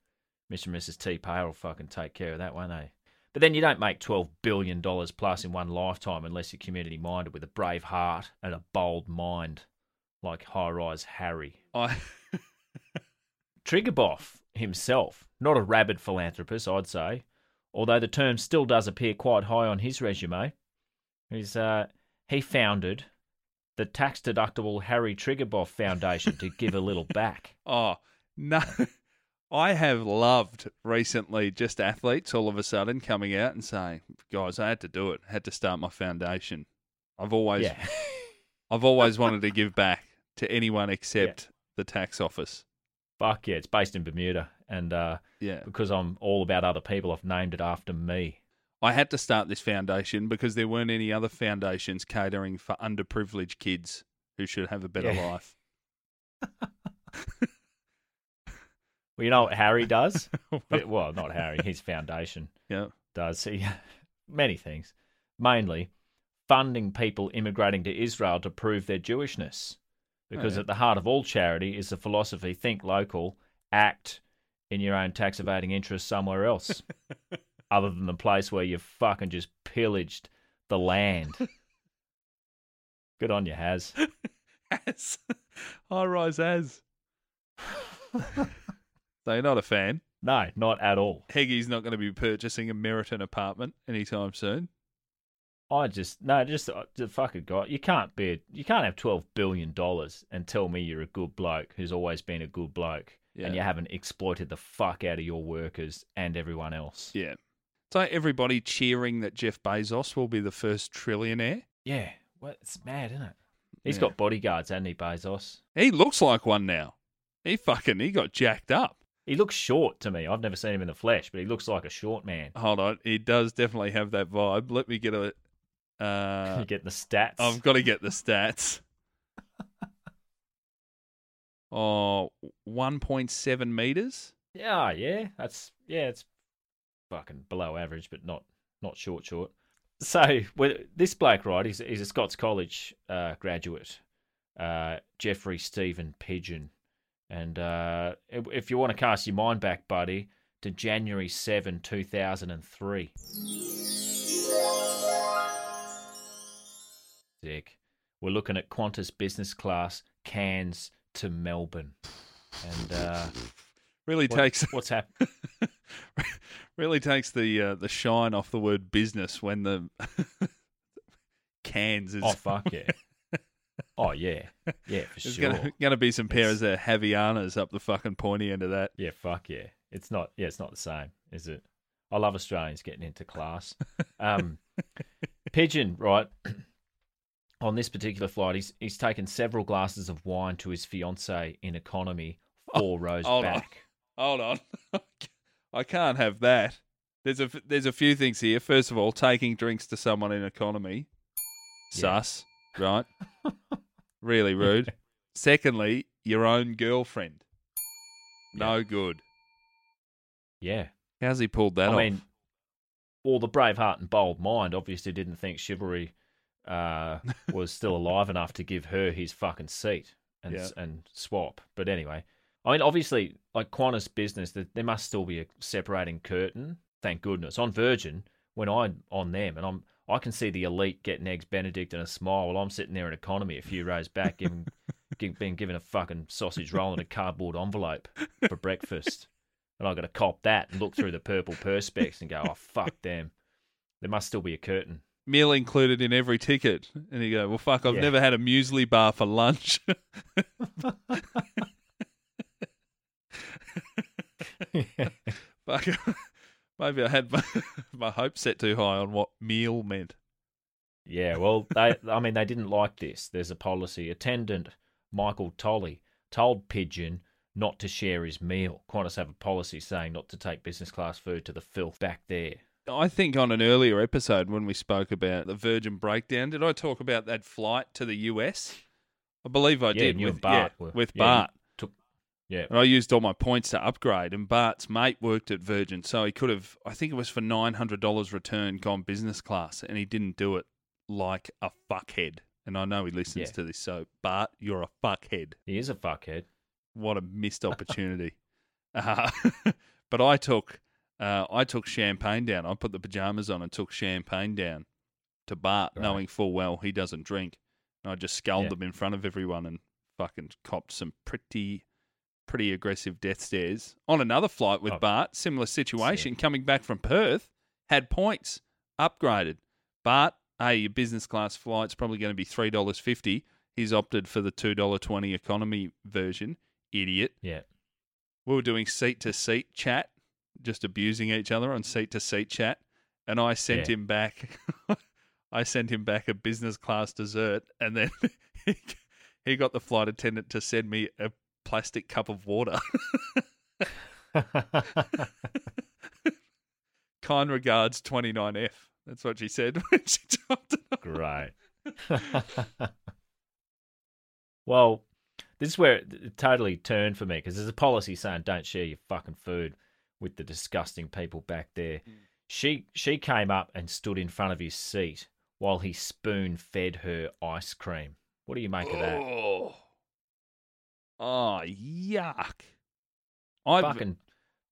Speaker 2: Mr. and Mrs. T. Pale will fucking take care of that, won't they? But then you don't make $12 billion plus in one lifetime unless you're community minded with a brave heart and a bold mind like High Rise Harry.
Speaker 1: I
Speaker 2: Triguboff himself, not a rabid philanthropist, I'd say, although the term still does appear quite high on his resume. He's, uh, he founded the tax deductible Harry Triguboff Foundation to give a little back.
Speaker 1: oh no. I have loved recently just athletes all of a sudden coming out and saying, "Guys, I had to do it. I had to start my foundation. I've always,
Speaker 2: Yeah.
Speaker 1: I've always wanted to give back to anyone except the tax office.
Speaker 2: Fuck yeah, it's based in Bermuda, and uh,
Speaker 1: Yeah.
Speaker 2: because I'm all about other people, I've named it after me.
Speaker 1: I had to start this foundation because there weren't any other foundations catering for underprivileged kids who should have a better
Speaker 2: Yeah.
Speaker 1: life.
Speaker 2: Well, you know what Harry does? well, not Harry. His foundation
Speaker 1: Yeah.
Speaker 2: does. He many things, mainly funding people immigrating to Israel to prove their Jewishness. Because oh,
Speaker 1: yeah.
Speaker 2: at the heart of all charity is the philosophy: think local, act in your own tax evading interests somewhere else, other than the place where you fucking just pillaged the land. Good on you, Has.
Speaker 1: As. High rise Has. so you're not a fan.
Speaker 2: No, not at all.
Speaker 1: Heggy's not going to be purchasing a Meriton apartment anytime soon.
Speaker 2: I just no, just uh, the fucking guy. You can't be, you can't have twelve billion dollars and tell me you're a good bloke who's always been a good bloke,
Speaker 1: Yeah.
Speaker 2: and you haven't exploited the fuck out of your workers and everyone else.
Speaker 1: Yeah. So everybody cheering that Jeff Bezos will be the first trillionaire.
Speaker 2: Yeah, well, it's mad, isn't it? He's
Speaker 1: Yeah.
Speaker 2: got bodyguards, hasn't he, Bezos?
Speaker 1: He looks like one now. He fucking he got jacked up.
Speaker 2: He looks short to me. I've never seen him in the flesh, but he looks like a short man.
Speaker 1: Hold on, he does definitely have that vibe. Let me get a. Uh,
Speaker 2: you get the stats.
Speaker 1: I've got to get the stats. oh, 1.7 meters.
Speaker 2: Yeah, yeah, that's yeah, it's fucking below average, but not not short short. So with this bloke, right? He's he's a Scots College uh, graduate, uh, Geoffrey Stephen Pigeon, and uh, if, you want to cast your mind back, buddy, to January seven, two thousand and three. Sick. We're looking at Qantas business class Cairns to Melbourne, and uh,
Speaker 1: Really
Speaker 2: what-
Speaker 1: takes
Speaker 2: what's happened.
Speaker 1: really takes the uh, the shine off the word business when the cans is.
Speaker 2: Oh fuck yeah! Oh yeah, yeah for
Speaker 1: There's
Speaker 2: sure.
Speaker 1: gonna, gonna be some pairs of Havaianas up the fucking pointy end of that.
Speaker 2: Yeah, fuck yeah. It's not. Yeah, it's not the same, is it? I love Australians getting into class. Um, Pigeon, right? On this particular flight, he's he's taken several glasses of wine to his fiancee in economy, four rows
Speaker 1: hold on.
Speaker 2: back.
Speaker 1: Hold on, I can't have that. There's a there's a few things here. First of all, taking drinks to someone in economy,
Speaker 2: Yeah.
Speaker 1: sus, right? really rude. Secondly, your own girlfriend, no good.
Speaker 2: Yeah,
Speaker 1: How's he pulled that
Speaker 2: I
Speaker 1: off?
Speaker 2: mean, well, the brave heart and bold mind obviously didn't think chivalry uh, was still alive enough to give her his fucking seat and
Speaker 1: Yeah.
Speaker 2: and swap. But anyway, I mean, obviously, like Qantas business, there, must still be a separating curtain. Thank goodness. On Virgin, when I'm on them, and I'm I can see the elite getting eggs Benedict and a smile while I'm sitting there in economy a few rows back, giving, gi- being given a fucking sausage roll in a cardboard envelope for breakfast. And I got to cop that and look through the purple perspex and go, oh fuck them. There must still be a curtain.
Speaker 1: Meal included in every ticket, and you go, "Well, fuck, I've
Speaker 2: Yeah.
Speaker 1: never had a muesli bar for lunch." Fuck, maybe I had my, my hopes set too high on what meal meant.
Speaker 2: Yeah, well, they, I mean, they didn't like this. There's a policy. Attendant Michael Tolley told Pigeon not to share his meal. Qantas have a policy saying not to take business class food to the filth back there.
Speaker 1: I think on an earlier episode when we spoke about the Virgin breakdown, did I talk about that flight to the US? I believe I
Speaker 2: Yeah,
Speaker 1: did with
Speaker 2: Bart
Speaker 1: yeah,
Speaker 2: were-
Speaker 1: with
Speaker 2: yeah,
Speaker 1: Bart.
Speaker 2: Yeah.
Speaker 1: And I used all my points to upgrade, and Bart's mate worked at Virgin, so he could have, I think it was for $900 return, gone business class, and he didn't do it like a fuckhead. And I know he listens
Speaker 2: Yeah.
Speaker 1: to this, so Bart, you're a fuckhead.
Speaker 2: He is a fuckhead.
Speaker 1: What a missed opportunity. uh, but I took, uh, I took champagne down. I put the pajamas on and took champagne down to Bart,
Speaker 2: Right.
Speaker 1: knowing full well he doesn't drink. And I just sculled
Speaker 2: Yeah.
Speaker 1: them in front of everyone and fucking copped some pretty, pretty aggressive death stares. On another flight with
Speaker 2: Oh.
Speaker 1: Bart, similar situation, coming back from Perth, had points, upgraded. Bart, hey, your business class flight's probably going to be three dollars fifty. He's opted for the two dollar twenty economy version. Idiot.
Speaker 2: Yeah.
Speaker 1: We were doing seat to seat chat, just abusing each other on seat to seat chat, and I sent
Speaker 2: Yeah.
Speaker 1: him back. I sent him back a business class dessert, and then he, he got the flight attendant to send me a plastic cup of water. kind regards, 29F. That's what she said when she dropped it. off.
Speaker 2: Great. well, this is where it totally turned for me because there's a policy saying don't share your fucking food with the disgusting people back there. Mm. She she came up and stood in front of his seat while he spoon fed her ice cream. What do you make of that?
Speaker 1: Oh. Oh, yuck. I
Speaker 2: Fucking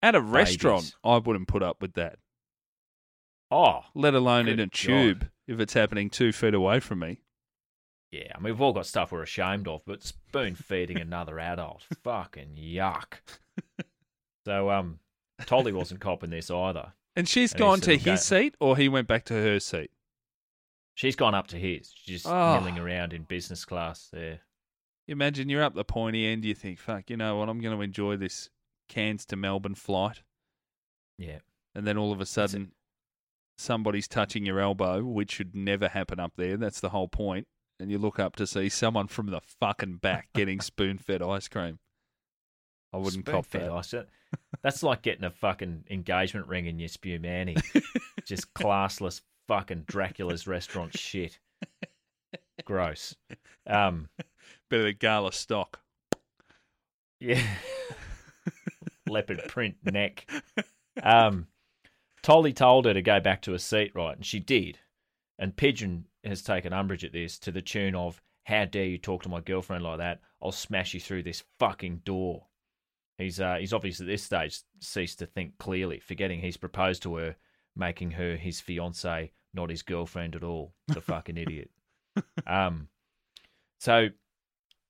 Speaker 1: at a restaurant,
Speaker 2: babies.
Speaker 1: I wouldn't put up with that.
Speaker 2: oh
Speaker 1: Let alone in a
Speaker 2: God.
Speaker 1: tube if it's happening two feet away from me.
Speaker 2: yeah. I mean, we've all got stuff we're ashamed of, but spoon feeding another adult, fucking yuck. So um, Tolley wasn't copping this either.
Speaker 1: And she's
Speaker 2: And
Speaker 1: gone to his
Speaker 2: going-
Speaker 1: seat, or he went back to her seat.
Speaker 2: She's gone up to his. She's just
Speaker 1: Oh.
Speaker 2: milling around in business class there.
Speaker 1: Imagine you're up the pointy end. You think, "Fuck, you know what? I'm going to enjoy this Cairns to Melbourne flight,"
Speaker 2: Yeah.
Speaker 1: and then all of a sudden, somebody's touching your elbow, which should never happen up there. That's the whole point. And you look up to see someone from the fucking back getting spoon-fed ice cream. I wouldn't cop
Speaker 2: Spoon-fed
Speaker 1: that.
Speaker 2: ice. That's like getting a fucking engagement ring in your spumoni. Just classless fucking Dracula's restaurant shit. Gross. Um,
Speaker 1: Bit of the gala stock.
Speaker 2: yeah. Leopard print neck. Um, Tolley told her to go back to her seat, right? And she did. And Pigeon has taken umbrage at this to the tune of, How dare you talk to my girlfriend like that? I'll smash you through this fucking door. He's uh, he's obviously at this stage ceased to think clearly, forgetting he's proposed to her, making her his fiance, not his girlfriend at all. The fucking idiot. Um, so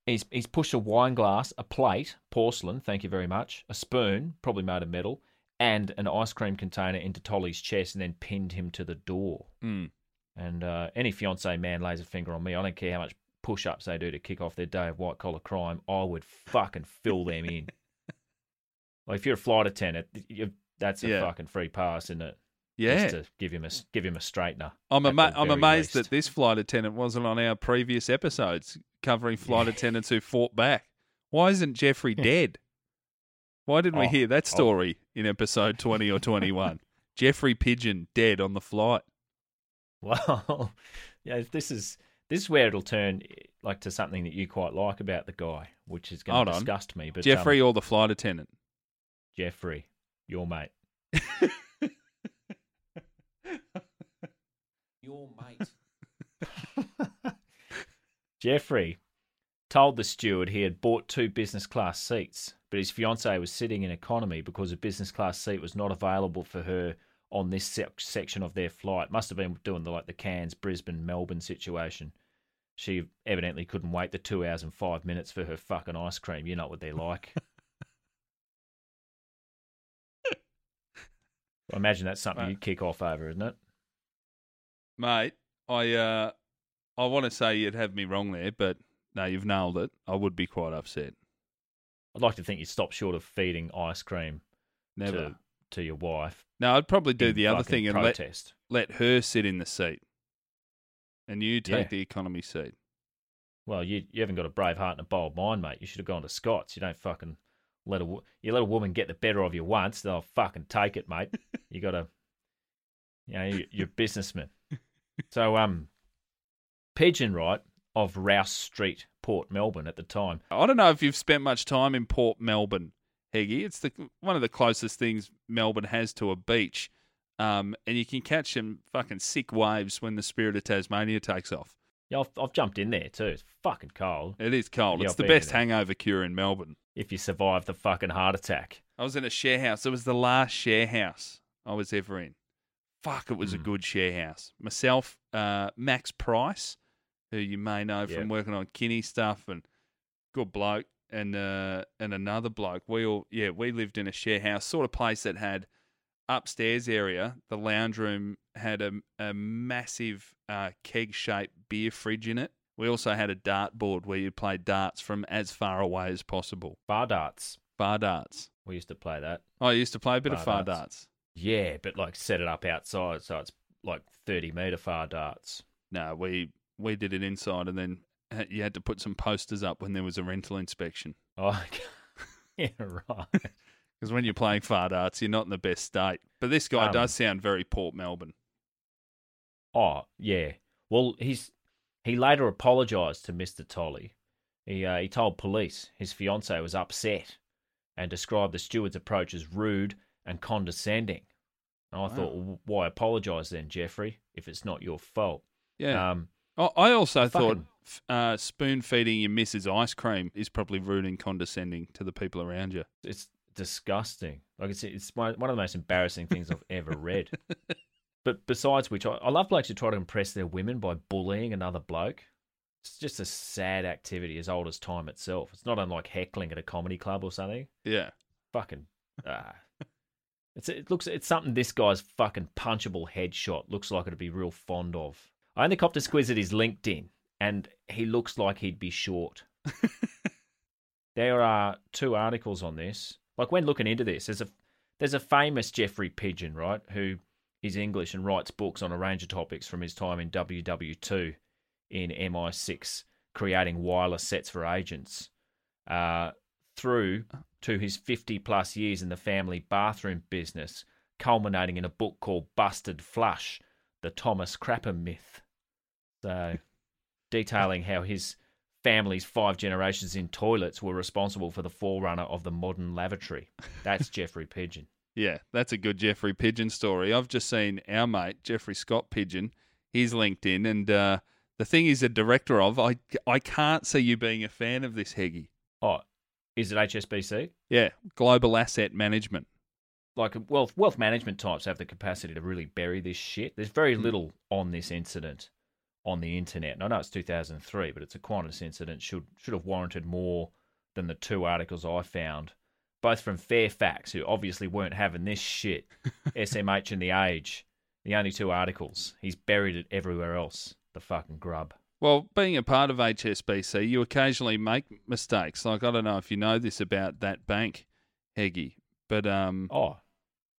Speaker 2: he's he's pushed a wine glass, a plate, porcelain, thank you very much, a spoon, probably made of metal, and an ice cream container into Tolley's chest, and then pinned him to the door.
Speaker 1: Mm.
Speaker 2: And uh, any fiance man lays a finger on me, I don't care how much push ups they do to kick off their day of white collar crime, I would fucking fill them in. Like if you're a flight attendant, that's a
Speaker 1: Yeah.
Speaker 2: fucking free pass, isn't it?
Speaker 1: Yeah.
Speaker 2: Just to give him a give him a straightener.
Speaker 1: I'm, ama- I'm amazed
Speaker 2: least.
Speaker 1: that this flight attendant wasn't on our previous episodes covering flight attendants who fought back. Why isn't Geoffrey dead? Why didn't we
Speaker 2: Oh,
Speaker 1: hear that
Speaker 2: oh.
Speaker 1: story in episode 20 or 21? Geoffrey Pigeon dead on the flight.
Speaker 2: Well, yeah, this is this is where it'll turn like to something that you quite like about the guy, which is going
Speaker 1: Hold
Speaker 2: to
Speaker 1: on.
Speaker 2: disgust me. But
Speaker 1: Geoffrey
Speaker 2: um,
Speaker 1: or the flight attendant?
Speaker 2: Geoffrey, your mate.
Speaker 5: Your mate.
Speaker 2: Geoffrey told the steward he had bought two business class seats, but his fiancee was sitting in economy because a business class seat was not available for her on this sec- section of their flight. Must have been doing the like the Cairns, Brisbane, Melbourne situation. She evidently couldn't wait the two hours and five minutes for her fucking ice cream. You know what they're like. I imagine that's something
Speaker 1: Right.
Speaker 2: you'd kick off over, isn't it?
Speaker 1: Mate, I uh, I want to say you'd have me wrong there, but no, you've nailed it. I would be quite upset.
Speaker 2: I'd like to think you'd stop short of feeding ice cream
Speaker 1: Never.
Speaker 2: to to your wife.
Speaker 1: No, I'd probably do the other thing and let, let her sit in the seat. And you take
Speaker 2: Yeah.
Speaker 1: the economy seat.
Speaker 2: Well, you you haven't got a brave heart and a bold mind, mate. You should have gone to Scots. You don't fucking let a wo- you let a woman get the better of you once, they'll fucking take it, mate. You got to, you know, you- you're a businessman. So um, Pigeon right of Rouse Street, Port Melbourne at the time.
Speaker 1: I don't know if you've spent much time in Port Melbourne, Heggy. It's the one of the closest things Melbourne has to a beach. Um, and you can catch some fucking sick waves when the Spirit of Tasmania takes off.
Speaker 2: Yeah, I've, I've jumped in there too. It's fucking cold.
Speaker 1: It is cold.
Speaker 2: Yeah,
Speaker 1: it's
Speaker 2: I've
Speaker 1: the best hangover cure in Melbourne.
Speaker 2: If you survive the fucking heart attack.
Speaker 1: I was in a share house. It was the last share house I was ever in. Fuck, it was a
Speaker 2: Mm.
Speaker 1: good share house. Myself, uh, Max Price, who you may know from
Speaker 2: Yep.
Speaker 1: working on Kinney stuff, and good bloke, and uh, and another bloke. We all, yeah, we lived in a share house, sort of place that had upstairs area. The lounge room had a, a massive uh, keg shaped beer fridge in it. We also had a dart board where you play darts from as far away as possible.
Speaker 2: Bar darts.
Speaker 1: Bar darts.
Speaker 2: We used to play that.
Speaker 1: Oh, I used to play a bit of
Speaker 2: Bar
Speaker 1: far
Speaker 2: darts.
Speaker 1: darts.
Speaker 2: Yeah, but like set it up outside, so it's like thirty meter far darts.
Speaker 1: No, we we did it inside and then you had to put some posters up when there was a rental inspection.
Speaker 2: Oh, yeah, right.
Speaker 1: Because when you're playing far darts, you're not in the best state. But this guy
Speaker 2: Um,
Speaker 1: does sound very Port Melbourne.
Speaker 2: Oh, yeah. Well, he's he later apologised to Mr. Tolley. He uh, he told police his fiancee was upset and described the steward's approach as rude and condescending. And I thought, well, why apologise then, Geoffrey, if it's not your fault?
Speaker 1: Yeah.
Speaker 2: Um,
Speaker 1: Oh, I also thought
Speaker 2: fucking-
Speaker 1: f- uh, spoon feeding your missus ice cream is probably rude and condescending to the people around you.
Speaker 2: it's disgusting. Like it's it's one one of the most embarrassing things I've ever read. But besides which, I, I love blokes who try to impress their women by bullying another bloke. It's just a sad activity as old as time itself. It's not unlike heckling at a comedy club or something.
Speaker 1: Yeah.
Speaker 2: Fucking ah. It's it looks it's something this guy's fucking punchable headshot looks like it'd be real fond of. I only copped a squiz at his LinkedIn, and he looks like he'd be short. there are two articles on this. Like when looking into this, there's a there's a famous Geoffrey Pigeon, right, who is English and writes books on a range of topics from his time in WW2 in MI6, creating wireless sets for agents, uh, through to his 50 plus years in the family bathroom business, culminating in a book called Busted Flush, the Thomas Crapper myth. So, detailing how his family's five generations in toilets were responsible for the forerunner of the modern lavatory. That's Geoffrey Pigeon.
Speaker 1: Yeah, that's a good Geoffrey Pigeon story. I've just seen our mate, Geoffrey Scott Pigeon, his LinkedIn, and uh, the thing he's a director of, I, I can't see you being a fan of this, Heggy.
Speaker 2: Oh, is it HSBC?
Speaker 1: Yeah, Global Asset Management.
Speaker 2: Like wealth wealth management types have the capacity to really bury this shit. There's very hmm. little on this incident on the internet. And I know it's 2003, but it's a Qantas incident. Should should have warranted more than the two articles I found, both from Fairfax, who obviously weren't having this shit. SMH and The Age, the only two articles. He's buried it everywhere else. The fucking grub.
Speaker 1: Well, being a part of HSBC, you occasionally make mistakes. Like I don't know if you know this about that bank, Heggy, but um,
Speaker 2: Oh,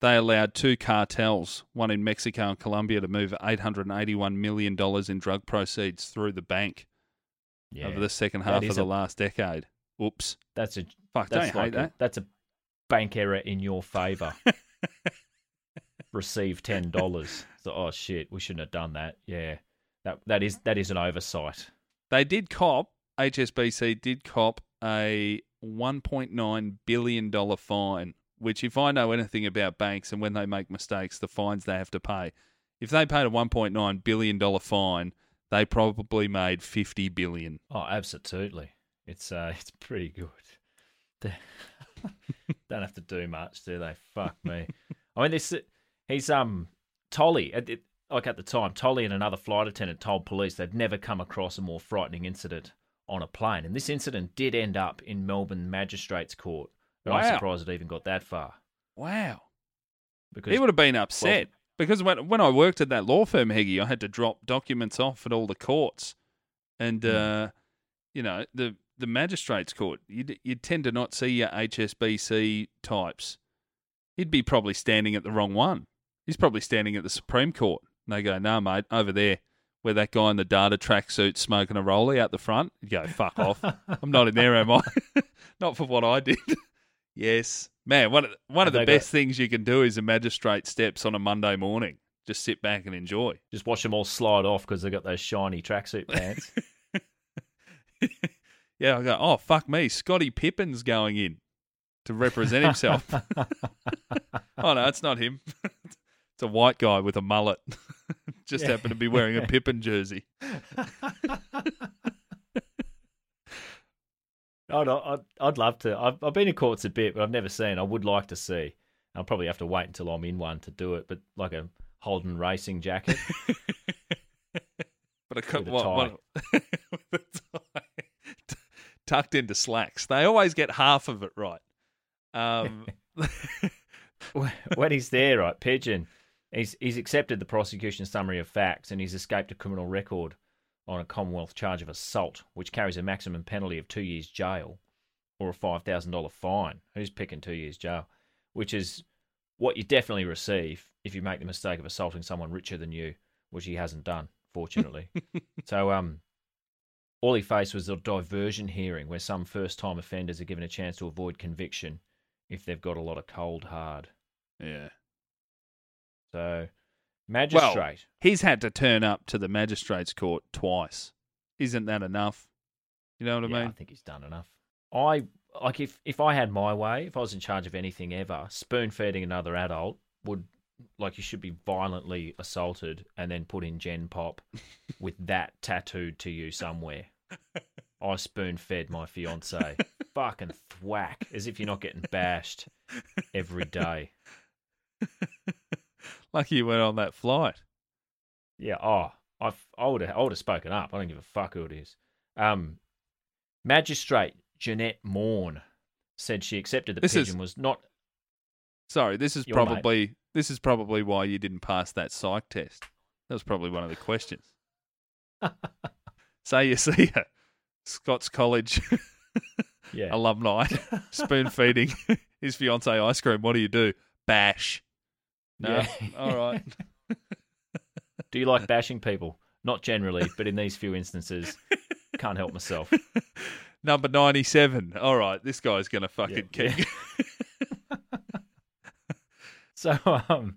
Speaker 1: they allowed two cartels, one in Mexico and Colombia, to move $881 million in drug proceeds through the bank
Speaker 2: yeah.
Speaker 1: over the second half of the
Speaker 2: a-
Speaker 1: late decade. Oops.
Speaker 2: That's a
Speaker 1: Fuck,
Speaker 2: that's
Speaker 1: don't you hate
Speaker 2: a-
Speaker 1: that?
Speaker 2: that's a bank error in your favour. Receive ten dollars. So oh shit, we shouldn't have done that. Yeah, that that is that is an oversight.
Speaker 1: They did cop, HSBC did cop a $1.9 billion fine, which, if I know anything about banks and when they make mistakes, the fines they have to pay, if they paid a $1.9 billion fine, they probably made 50 billion.
Speaker 2: Oh, absolutely. It's uh, it's pretty good. They don't have to do much, do they? Fuck me. I mean, this he's um Tolley. At, it, like at the time, Tolley and another flight attendant told police they'd never come across a more frightening incident on a plane, and this incident did end up in Melbourne Magistrates Court. But I'm surprised it even got that far.
Speaker 1: Wow.
Speaker 2: Because
Speaker 1: He would have been upset because when when I worked at that law firm, Heggy, I had to drop documents off at all the courts, and
Speaker 2: Hmm.
Speaker 1: uh, you know the the magistrates court. You you tend to not see your HSBC types. He'd be probably standing at the wrong one. He's probably standing at the Supreme Court. And they go, "No, mate, over there." Where that guy in the data tracksuit smoking a rollie out the front, you go, fuck off. I'm not in there, am I? not for what I did. yes. Man, one of, one of the best things you can do is a magistrate steps on a Monday morning. Just sit back and enjoy.
Speaker 2: just watch them all slide off because they've got those shiny tracksuit pants.
Speaker 1: Yeah, I go, oh, fuck me. Scottie Pippen's going in to represent himself. oh, no, it's not him. it's a white guy with a mullet. Just
Speaker 2: Yeah.
Speaker 1: happened to be wearing a Pippen jersey.
Speaker 2: I'd, I'd, I'd love to. I've, I've been in courts a bit, but I've never seen. I would like to see. I'll probably have to wait until I'm in one to do it, but like a Holden racing jacket.
Speaker 1: But a, co-
Speaker 2: With a
Speaker 1: what-
Speaker 2: tie.
Speaker 1: what- with a tie. T- tucked into slacks. They always get half of it right. Um,
Speaker 2: when he's there, right, Pigeon, he's he's accepted the prosecution summary of facts and he's escaped a criminal record on a Commonwealth charge of assault, which carries a maximum penalty of two years jail or a five thousand dollar fine. Who's picking two years jail? Which is what you definitely receive if you make the mistake of assaulting someone richer than you, which he hasn't done, fortunately. so um all he faced was a diversion hearing where some first time offenders are given a chance to avoid conviction if they've got a lot of cold hard.
Speaker 1: Yeah.
Speaker 2: So, magistrate.
Speaker 1: Well, he's had to turn up to the magistrate's court twice. Isn't that enough? You know what
Speaker 2: yeah,
Speaker 1: I mean?
Speaker 2: I think he's done enough. I like if if I had my way, if I was in charge of anything ever, spoon feeding another adult would like you should be violently assaulted and then put in Gen Pop with that tattooed to you somewhere. I spoon fed my fiance. Fucking thwack, as if you're not getting bashed every day.
Speaker 1: Lucky you went on that flight.
Speaker 2: Yeah. Oh, I I would have I would have spoken up. I don't give a fuck who it is. Um, Magistrate Jeanette Morn said she accepted the
Speaker 1: This is-
Speaker 2: pigeon was not.
Speaker 1: Sorry, this is
Speaker 2: Your mate.
Speaker 1: probably this is probably why you didn't pass that psych test. That was probably one of the questions. Say you see a Scots College
Speaker 2: Yeah.
Speaker 1: alumni spoon feeding his fiance ice cream. What do you do? Bash. No.
Speaker 2: Yeah.
Speaker 1: All right.
Speaker 2: Do you like bashing people? Not generally, but in these few instances, can't help myself.
Speaker 1: Number ninety-seven. All right, this guy's gonna fucking
Speaker 2: Yeah,
Speaker 1: kick.
Speaker 2: So um,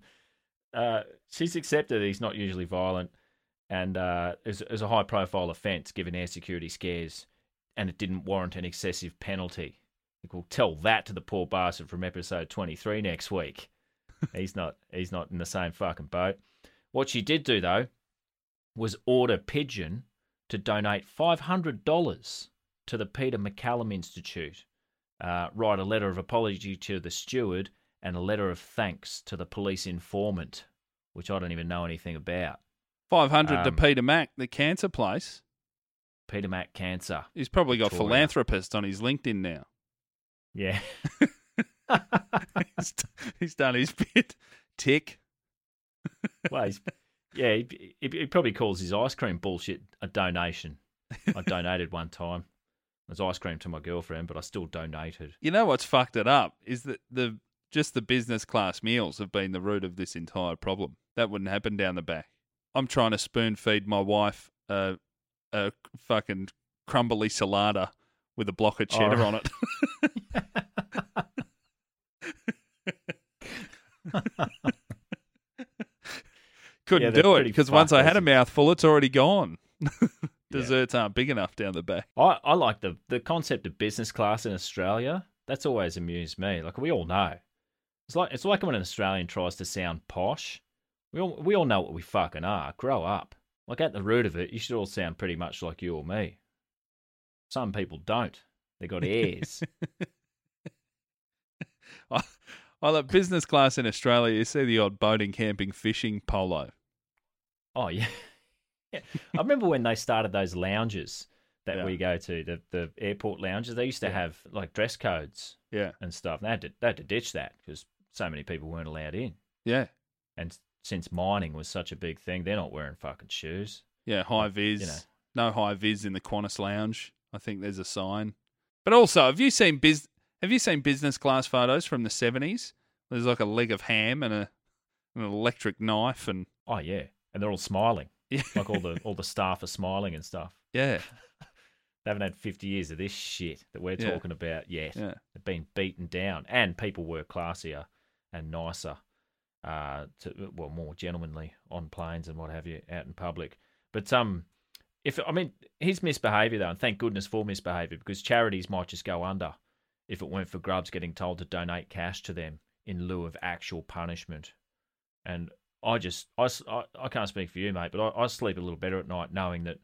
Speaker 2: uh, she's accepted he's not usually violent, and uh, it, was, a high profile offence given air security scares, and it didn't warrant an excessive penalty. We'll tell that to the poor bastard from episode twenty three next week. He's not he's not in the same fucking boat. What she did do though was order Pigeon to donate five hundred dollars to the Peter MacCallum Institute, uh, write a letter of apology to the steward, and a letter of thanks to the police informant, which I don't even know anything about.
Speaker 1: Five hundred to
Speaker 2: Um,
Speaker 1: Peter Mac, the cancer place.
Speaker 2: Peter Mac Cancer.
Speaker 1: He's probably got
Speaker 2: Victoria.
Speaker 1: philanthropist on his LinkedIn now.
Speaker 2: Yeah.
Speaker 1: he's, he's done his bit. Tick.
Speaker 2: well, he's, yeah, he, he, he probably calls his ice cream bullshit a donation. I donated one time. It was ice cream to my girlfriend, but I still donated.
Speaker 1: You know what's fucked it up is that the just the business class meals have been the root of this entire problem. That wouldn't happen down the back. I'm trying to spoon feed my wife a, a fucking crumbly salada with a block of cheddar
Speaker 2: Oh.
Speaker 1: on it. Couldn't
Speaker 2: they're
Speaker 1: do it because once I had a mouthful, it's already gone. Desserts aren't big enough down the back.
Speaker 2: I, I like the, the concept of business class in Australia. That's always amused me. Like we all know, it's like it's like when an Australian tries to sound posh. We all we all know what we fucking are. Grow up. Like at the root of it, you should all sound pretty much like you or me. Some people don't. They got ears.
Speaker 1: I, I like business class in Australia. You see the odd boating, camping, fishing polo.
Speaker 2: oh yeah. yeah. I remember when they started those lounges that
Speaker 1: Yeah.
Speaker 2: we go to, the the airport lounges. They used to
Speaker 1: Yeah.
Speaker 2: have like dress codes
Speaker 1: Yeah,
Speaker 2: and stuff. They had to they had to ditch that because so many people weren't allowed in.
Speaker 1: yeah,
Speaker 2: And since mining was such a big thing, they're not wearing fucking shoes.
Speaker 1: yeah. High vis.
Speaker 2: you know.
Speaker 1: No high vis in the Qantas lounge. I think there's a sign. But also, have you seen biz? Have you seen business class photos from the seventies? There's like a leg of ham and a an electric knife and
Speaker 2: Oh yeah, and they're all smiling.
Speaker 1: yeah,
Speaker 2: Like all the all the staff are smiling and stuff.
Speaker 1: yeah,
Speaker 2: They haven't had fifty years of this shit that we're
Speaker 1: Yeah.
Speaker 2: talking about yet.
Speaker 1: yeah.
Speaker 2: They've been beaten down, and people were classier and nicer, uh, to well more gentlemanly on planes and what have you out in public. But um, if I mean his misbehaviour though, and thank goodness for misbehaviour because charities might just go under if it weren't for Grubs getting told to donate cash to them in lieu of actual punishment. And I just I I can't speak for you, mate, but I, I sleep a little better at night knowing that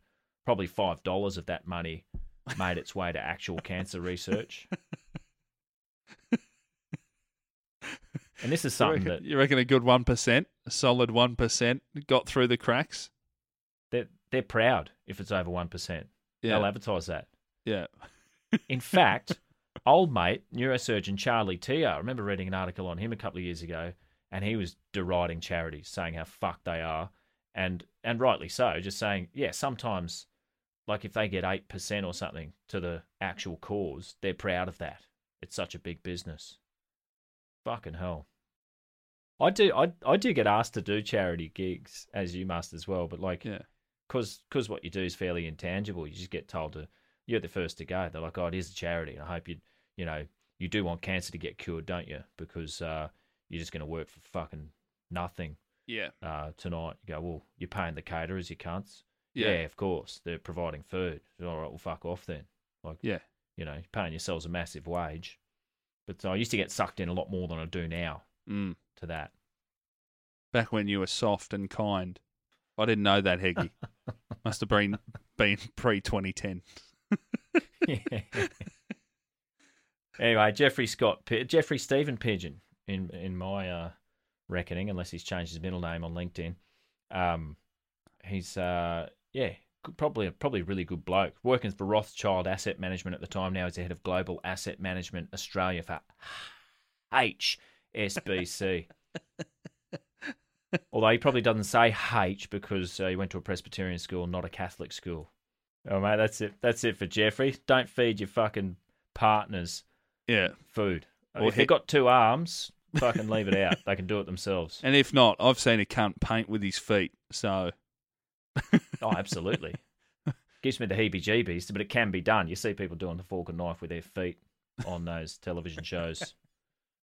Speaker 2: probably five dollars of that money made its way to actual cancer research. And this is
Speaker 1: You
Speaker 2: something
Speaker 1: reckon,
Speaker 2: that
Speaker 1: you reckon a good one percent, a solid one percent, got through the cracks.
Speaker 2: they're, they're proud if it's over 1%.
Speaker 1: Yeah,
Speaker 2: They'll advertise that.
Speaker 1: yeah,
Speaker 2: In fact, old mate, neurosurgeon Charlie Teo, I remember reading an article on him a couple of years ago, and he was deriding charities, saying how fucked they are, and and rightly so, just saying, yeah, sometimes, like if they get 8% or something to the actual cause, they're proud of that. It's such a big business. Fucking hell. I do I I do get asked to do charity gigs, as you must as well, but like
Speaker 1: yeah.
Speaker 2: because because what you do is fairly intangible. You just get told to you're the first to go. They're like, oh, it is a charity, and I hope you you know you do want cancer to get cured, don't you? Because uh, you're just going to work for fucking nothing
Speaker 1: Yeah.
Speaker 2: uh, tonight. You go, well, you're paying the caterers, you cunts.
Speaker 1: Yeah.
Speaker 2: Yeah, of course. They're providing food. All right, well, fuck off then. Like,
Speaker 1: Yeah.
Speaker 2: you know, you're paying yourselves a massive wage. But uh, I used to get sucked in a lot more than I do now
Speaker 1: Mm.
Speaker 2: to that.
Speaker 1: Back when you were soft and kind. I didn't know that, Heggy. Must have been been pre 2010.
Speaker 2: anyway, Geoffrey Scott, Geoffrey Stephen Pigeon, in in my uh, reckoning, unless he's changed his middle name on LinkedIn. Um, he's uh, yeah, probably probably a really good bloke. Working for Rothschild Asset Management at the time. Now he's the head of Global Asset Management Australia for HSBC. Although he probably doesn't say H because uh, he went to a Presbyterian school, not a Catholic school. Oh mate, that's it. That's it for Geoffrey. Don't feed your fucking partners
Speaker 1: Yeah.
Speaker 2: food. If they've got two arms, fucking leave it out. They can do it themselves.
Speaker 1: And if not, I've seen a cunt paint with his feet. So,
Speaker 2: Oh, absolutely. Gives me the heebie-jeebies, but it can be done. You see people doing the fork and knife with their feet on those television shows.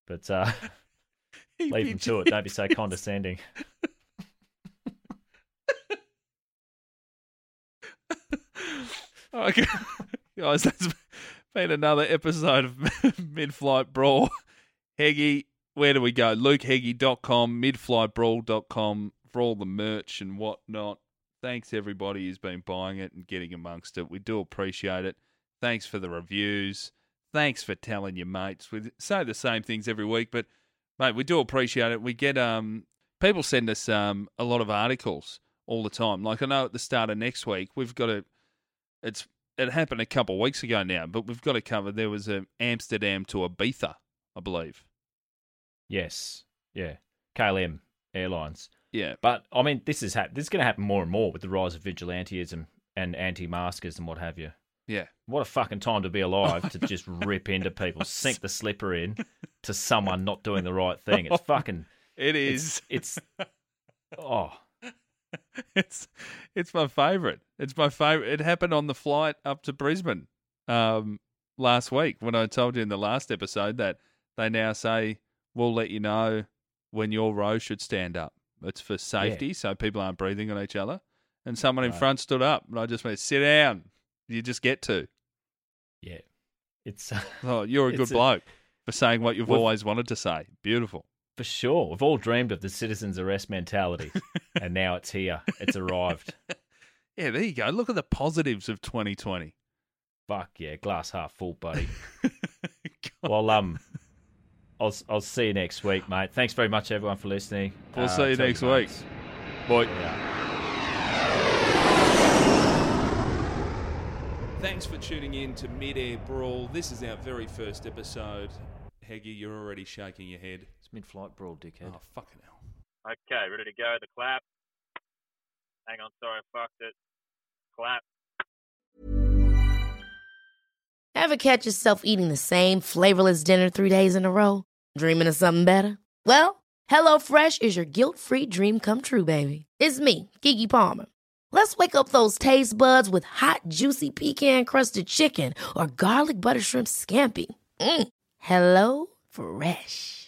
Speaker 2: But uh, leave them to it. Don't be so condescending.
Speaker 1: Okay. guys, that's been another episode of Mid Flight Brawl. Heggy, where do we go? LukeHeggy.com, midflightbrawl.com for all the merch and whatnot. Thanks everybody who's been buying it and getting amongst it. We do appreciate it. Thanks for the reviews. Thanks for telling your mates. We say the same things every week, but mate, we do appreciate it. We get um people send us um a lot of articles all the time. Like I know at the start of next week we've got a it's it happened a couple of weeks ago now, but we've got to cover. There was a Amsterdam to Ibiza, I believe.
Speaker 2: Yes. Yeah. KLM Airlines.
Speaker 1: Yeah,
Speaker 2: But, I mean, this is hap- this is going to happen more and more with the rise of vigilantism and anti-maskers and what have you.
Speaker 1: yeah,
Speaker 2: What a fucking time to be alive to just rip into people, sink the slipper in to someone not doing the right thing. It's fucking.
Speaker 1: it is.
Speaker 2: It's. Oh,
Speaker 1: It's it's my favorite. It's my favorite. It happened on the flight up to Brisbane um, last week when I told you in the last episode that they now say we'll let you know when your row should stand up. It's for safety, so people aren't breathing on each other. And someone in
Speaker 2: Right.
Speaker 1: front stood up, and I just went, "Sit down." You just get to.
Speaker 2: yeah. It's
Speaker 1: Oh, you're a good
Speaker 2: It's a-
Speaker 1: bloke for saying what you've always wanted to say. Beautiful.
Speaker 2: For sure. We've all dreamed of the citizens' arrest mentality, and now it's here. It's arrived.
Speaker 1: Yeah, there you go. Look at the positives of 2020.
Speaker 2: Fuck yeah, glass half full, buddy. well, um, I'll I'll see you next week, mate. Thanks very much, everyone, for listening.
Speaker 1: We'll
Speaker 2: Uh,
Speaker 1: see you next
Speaker 2: your
Speaker 1: week.
Speaker 2: mates.
Speaker 1: Boy.
Speaker 2: Yeah.
Speaker 1: Thanks for tuning in to Mid-Air Brawl. This is our very first episode. Heggy, you're already shaking your head.
Speaker 2: It's mid-flight brawl, dickhead.
Speaker 1: Oh, fucking hell.
Speaker 6: Okay, ready to go. The clap. Hang on, sorry, I fucked it. Clap.
Speaker 7: Ever catch yourself eating the same flavorless dinner three days in a row? Dreaming of something better? Well, HelloFresh is your guilt-free dream come true, baby. It's me, Keke Palmer. Let's wake up those taste buds with hot, juicy pecan-crusted chicken or garlic butter shrimp scampi. Mm. Hello Fresh.